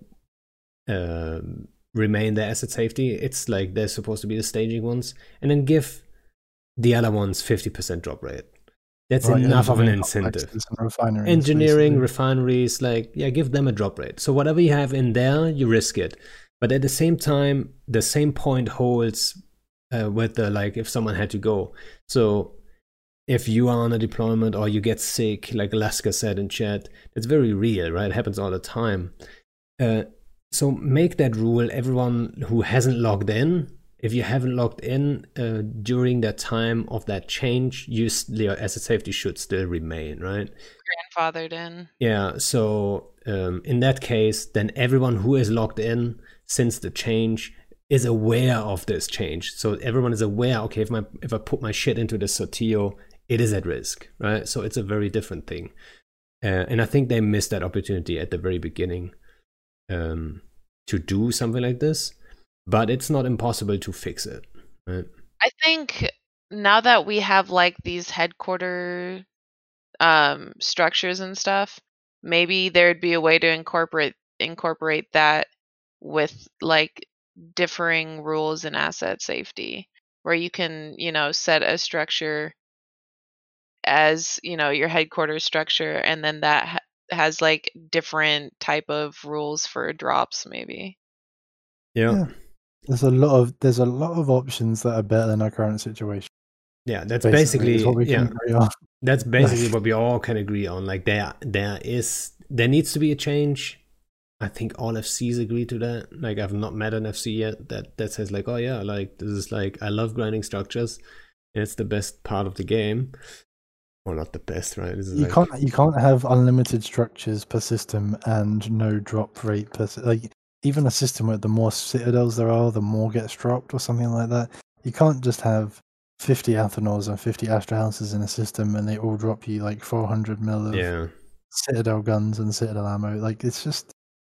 um remain their asset safety. It's like they're supposed to be the staging ones. And then give the other ones 50% drop rate that's enough of an incentive. refineries, engineering basically. refineries like yeah give them a drop rate. So whatever you have in there you risk it. But at the same time the same point holds uh, with the like if someone had to go. So if you are on a deployment or you get sick like alaska said in chat it's very real right? It happens all the time. Uh, so make that rule. Everyone who hasn't logged in if you haven't logged in uh, during that time of that change you your asset safety should still remain right grandfathered in. yeah, so um, in that case, then everyone who is logged in since the change is aware of this change. So everyone is aware. Okay, if my if I put my shit into the Sotiyo, it is at risk, right? So it's a very different thing, uh, and I think they missed that opportunity at the very beginning um, to do something like this. But it's not impossible to fix it, right? I think now that we have like these headquarter um structures and stuff, maybe there'd be a way to incorporate incorporate that with like differing rules in asset safety where you can, you know, set a structure as, you know, your headquarters structure and then that ha- has like different type of rules for drops maybe. Yeah, Yeah. There's a lot of there's a lot of options that are better than our current situation. yeah. That's Basically, basically, what we yeah. can agree on. (laughs) That's basically what we all can agree on. Like there, there is, there needs to be a change. I think all FCs agree to that. Like I've not met an FC yet that that says like, oh yeah, like this is like I love grinding structures. It's the best part of the game. Or not the best, right? You like, can't you can't have unlimited structures per system and no drop rate per like even a system where the more citadels there are, the more gets dropped or something like that. You can't just have 50 Athanors and 50 Astrahuses in a system and they all drop you like 400 mil of yeah, Citadel guns and Citadel ammo. Like it's just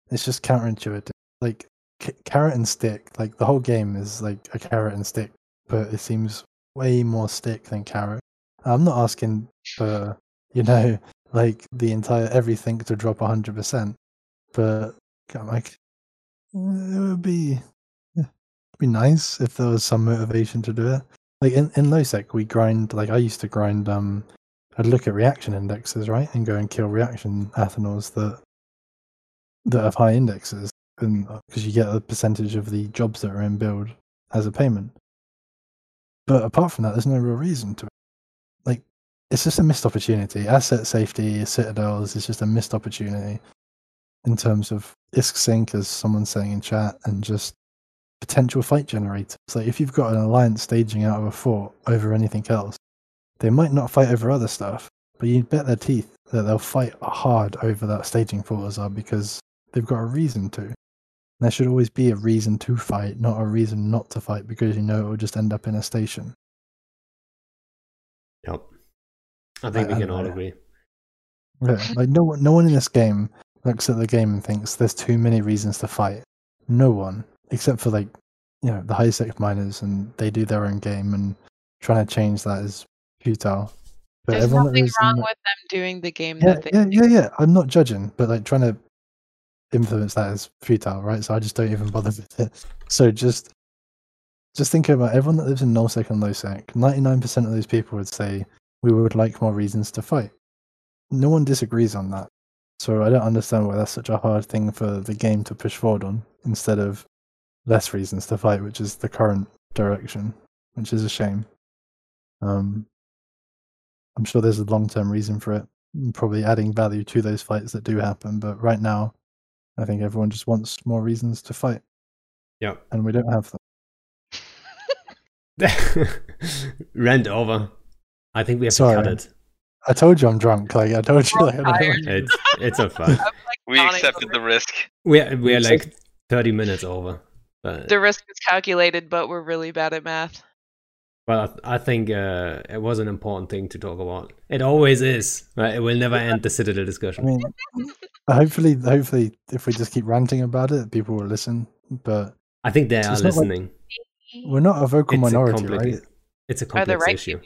it's just counterintuitive. Like c- carrot and stick. Like the whole game is like a carrot and stick, but it seems way more stick than carrot. I'm not asking for you know (laughs) like the entire everything to drop 100, percent but I'm like it would be be nice if there was some motivation to do it. Like in in LowSec, we grind. Like I used to grind. Um, I'd look at reaction indexes, right, and go and kill reaction Athanors that that have high indexes, and because you get a percentage of the jobs that are in build as a payment. But apart from that, there's no real reason to. Like, it's just a missed opportunity. Asset safety, citadels is just a missed opportunity in terms of ISK sink, as someone's saying in chat, and just potential fight generators. Like, if you've got an alliance staging out of a fort over anything else, they might not fight over other stuff, but you bet their teeth that they'll fight hard over that staging fort as well because they've got a reason to. There should always be a reason to fight, not a reason not to fight because you know it will just end up in a station. Yep. I think I- we can don't all agree. Yeah, (laughs) like no one, no one in this game looks at the game and thinks there's too many reasons to fight. No one, except for like, you know, the high sec miners, and they do their own game, and trying to change that is futile. But There's nothing lives in wrong with them doing the game yeah, that they yeah, do. yeah, yeah. I'm not judging, but like trying to influence that is futile, right? So I just don't even (laughs) bother with it. So just just think about everyone that lives in nullsec and lowsec. Ninety-nine percent of those people would say we would like more reasons to fight. No one disagrees on that. So I don't understand why that's such a hard thing for the game to push forward on instead of less reasons to fight, which is the current direction, which is a shame. Um, I'm sure there's a long term reason for it, probably adding value to those fights that do happen. But right now, I think everyone just wants more reasons to fight, Yep. and we don't have them. (laughs) Rent over. I think we have Sorry. to cut it. I told you I'm drunk. Like I told you, like, I don't. It's it's a fun. (laughs) We accepted the risk. We're we're like thirty minutes over. But The risk is calculated, but we're really bad at math. well, I, I think uh, it was an important thing to talk about. It always is. Right? It will never end the Citadel discussion. I discussion. mean, hopefully, hopefully, if we just keep ranting about it, people will listen. But I think they are not like- listening. we're not a vocal It's a minority, complex. right? It's a Are the complex right issue.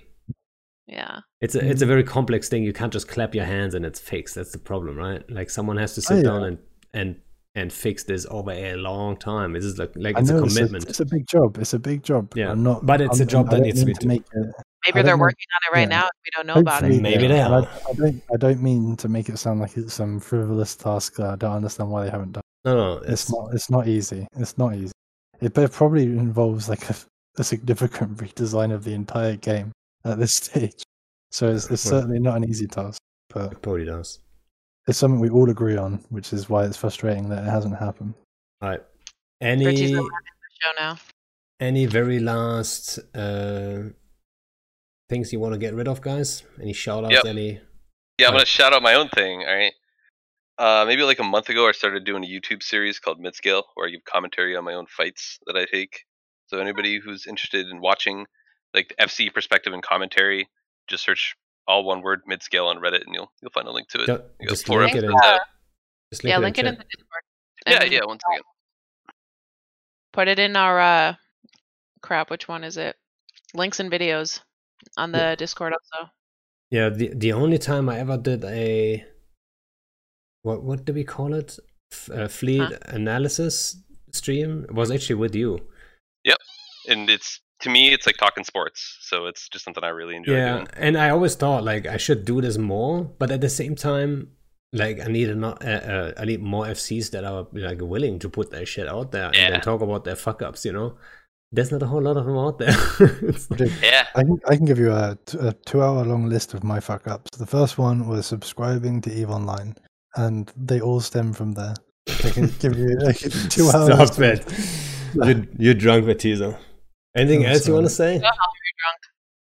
Yeah. It's a it's a mm. very complex thing. You can't just clap your hands and it's fixed. That's the problem, right? Like someone has to oh, sit Oh, yeah. down and and and fix this over a long time. This is like like I it's a know it's a, commitment. it's a big job. It's a big job. Yeah, I'm not, but it's a I'm- job that needs to mean be make it. Maybe they're don't working on it right yeah. now and we don't know about it. Maybe they and are. I, I don't. I don't mean to make it sound like it's some frivolous task that I don't understand why they haven't done. no, no, It's, it's, not. It's not easy. It's not easy. It but it probably involves like a, a significant (laughs) redesign of the entire game at this (laughs) stage. So it's, it's Well- certainly not an easy task, but it probably does. it's something we all agree on, which is why it's frustrating that it hasn't happened. All right. Any allowed Show now. any very last uh things you want to get rid of, guys? Any shout outs? Yep. Any Yeah, I'm Right. gonna shout out my own thing. All right. Uh, maybe like a month ago, I started doing a YouTube series called Midscale, where I give commentary on my own fights that I take. So anybody who's interested in watching like the FC perspective and commentary, just search all one word mid scale on Reddit, and you'll you'll find a link to it. ju- You just four link it in, episodes out. just Yeah, link link it it in in the. Discord. Yeah, And yeah. One second. Put it in our uh crap, which one is it? Links and videos on the Yeah. Discord also. Yeah, the the only time I ever did a what what do we call it? F- uh, fleet Huh? analysis stream was actually with you. Yep, and it's to me, it's like talking sports, so it's just something I really enjoy yeah, doing. and I always thought like I should do this more, but at the same time, like I need a not uh, uh, I need more FCs that are like willing to put their shit out there and Yeah. then talk about their fuck ups. You know, there's not a whole lot of them out there. (laughs) It's- Dude, Yeah. I can, I can give you a two hour long list of my fuck ups. The first one was subscribing to EVE Online, and they all stem from there. I can give you like, (laughs) two hours. Stop it. (laughs) You're, you're drunk, Batizo. Anything else you want to say?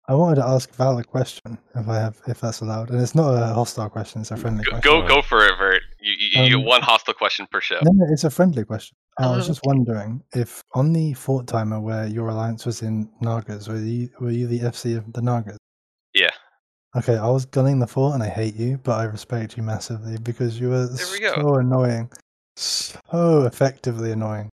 I wanted to ask Val a question, if I have, if that's allowed, and it's not a hostile question; it's a friendly Go question. go, go for it, Vert. You, you, you Um, get one hostile question per show. No, no, it's a friendly question. I was Oh, just wondering if on the fort timer where your alliance was in Nagas, were you were you the FC of the Nagas? Yeah. Okay, I was gunning the fort and I hate you, but I respect you massively because you were There we go. so annoying. So effectively annoying.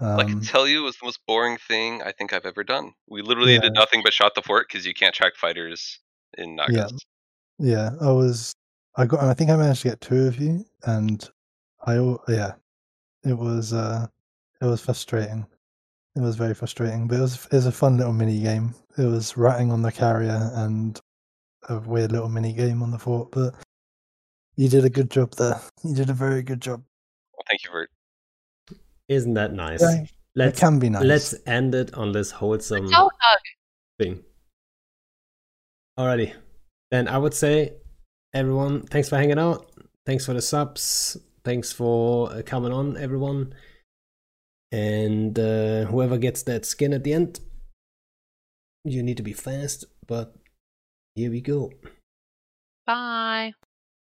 All I can Um, tell you it was the most boring thing I think I've ever done. We literally did nothing but shot the fort because you can't track fighters in Nagas. yeah, I was I got I think I managed to get two of you and I yeah. It was uh it was frustrating. It was very frustrating, but it was it was a fun little mini game. It was ratting on the carrier and a weird little mini game on the fort, but you did a good job there. You did a very good job. Well, thank you, Vert. Isn't that nice? Yeah, it Let's can be nice. let's end it on this wholesome thing. Alrighty. Then I would say, everyone, thanks for hanging out. Thanks for the subs. Thanks for uh, coming on, everyone. And uh, whoever gets that skin at the end, you need to be fast, but here we go. Bye.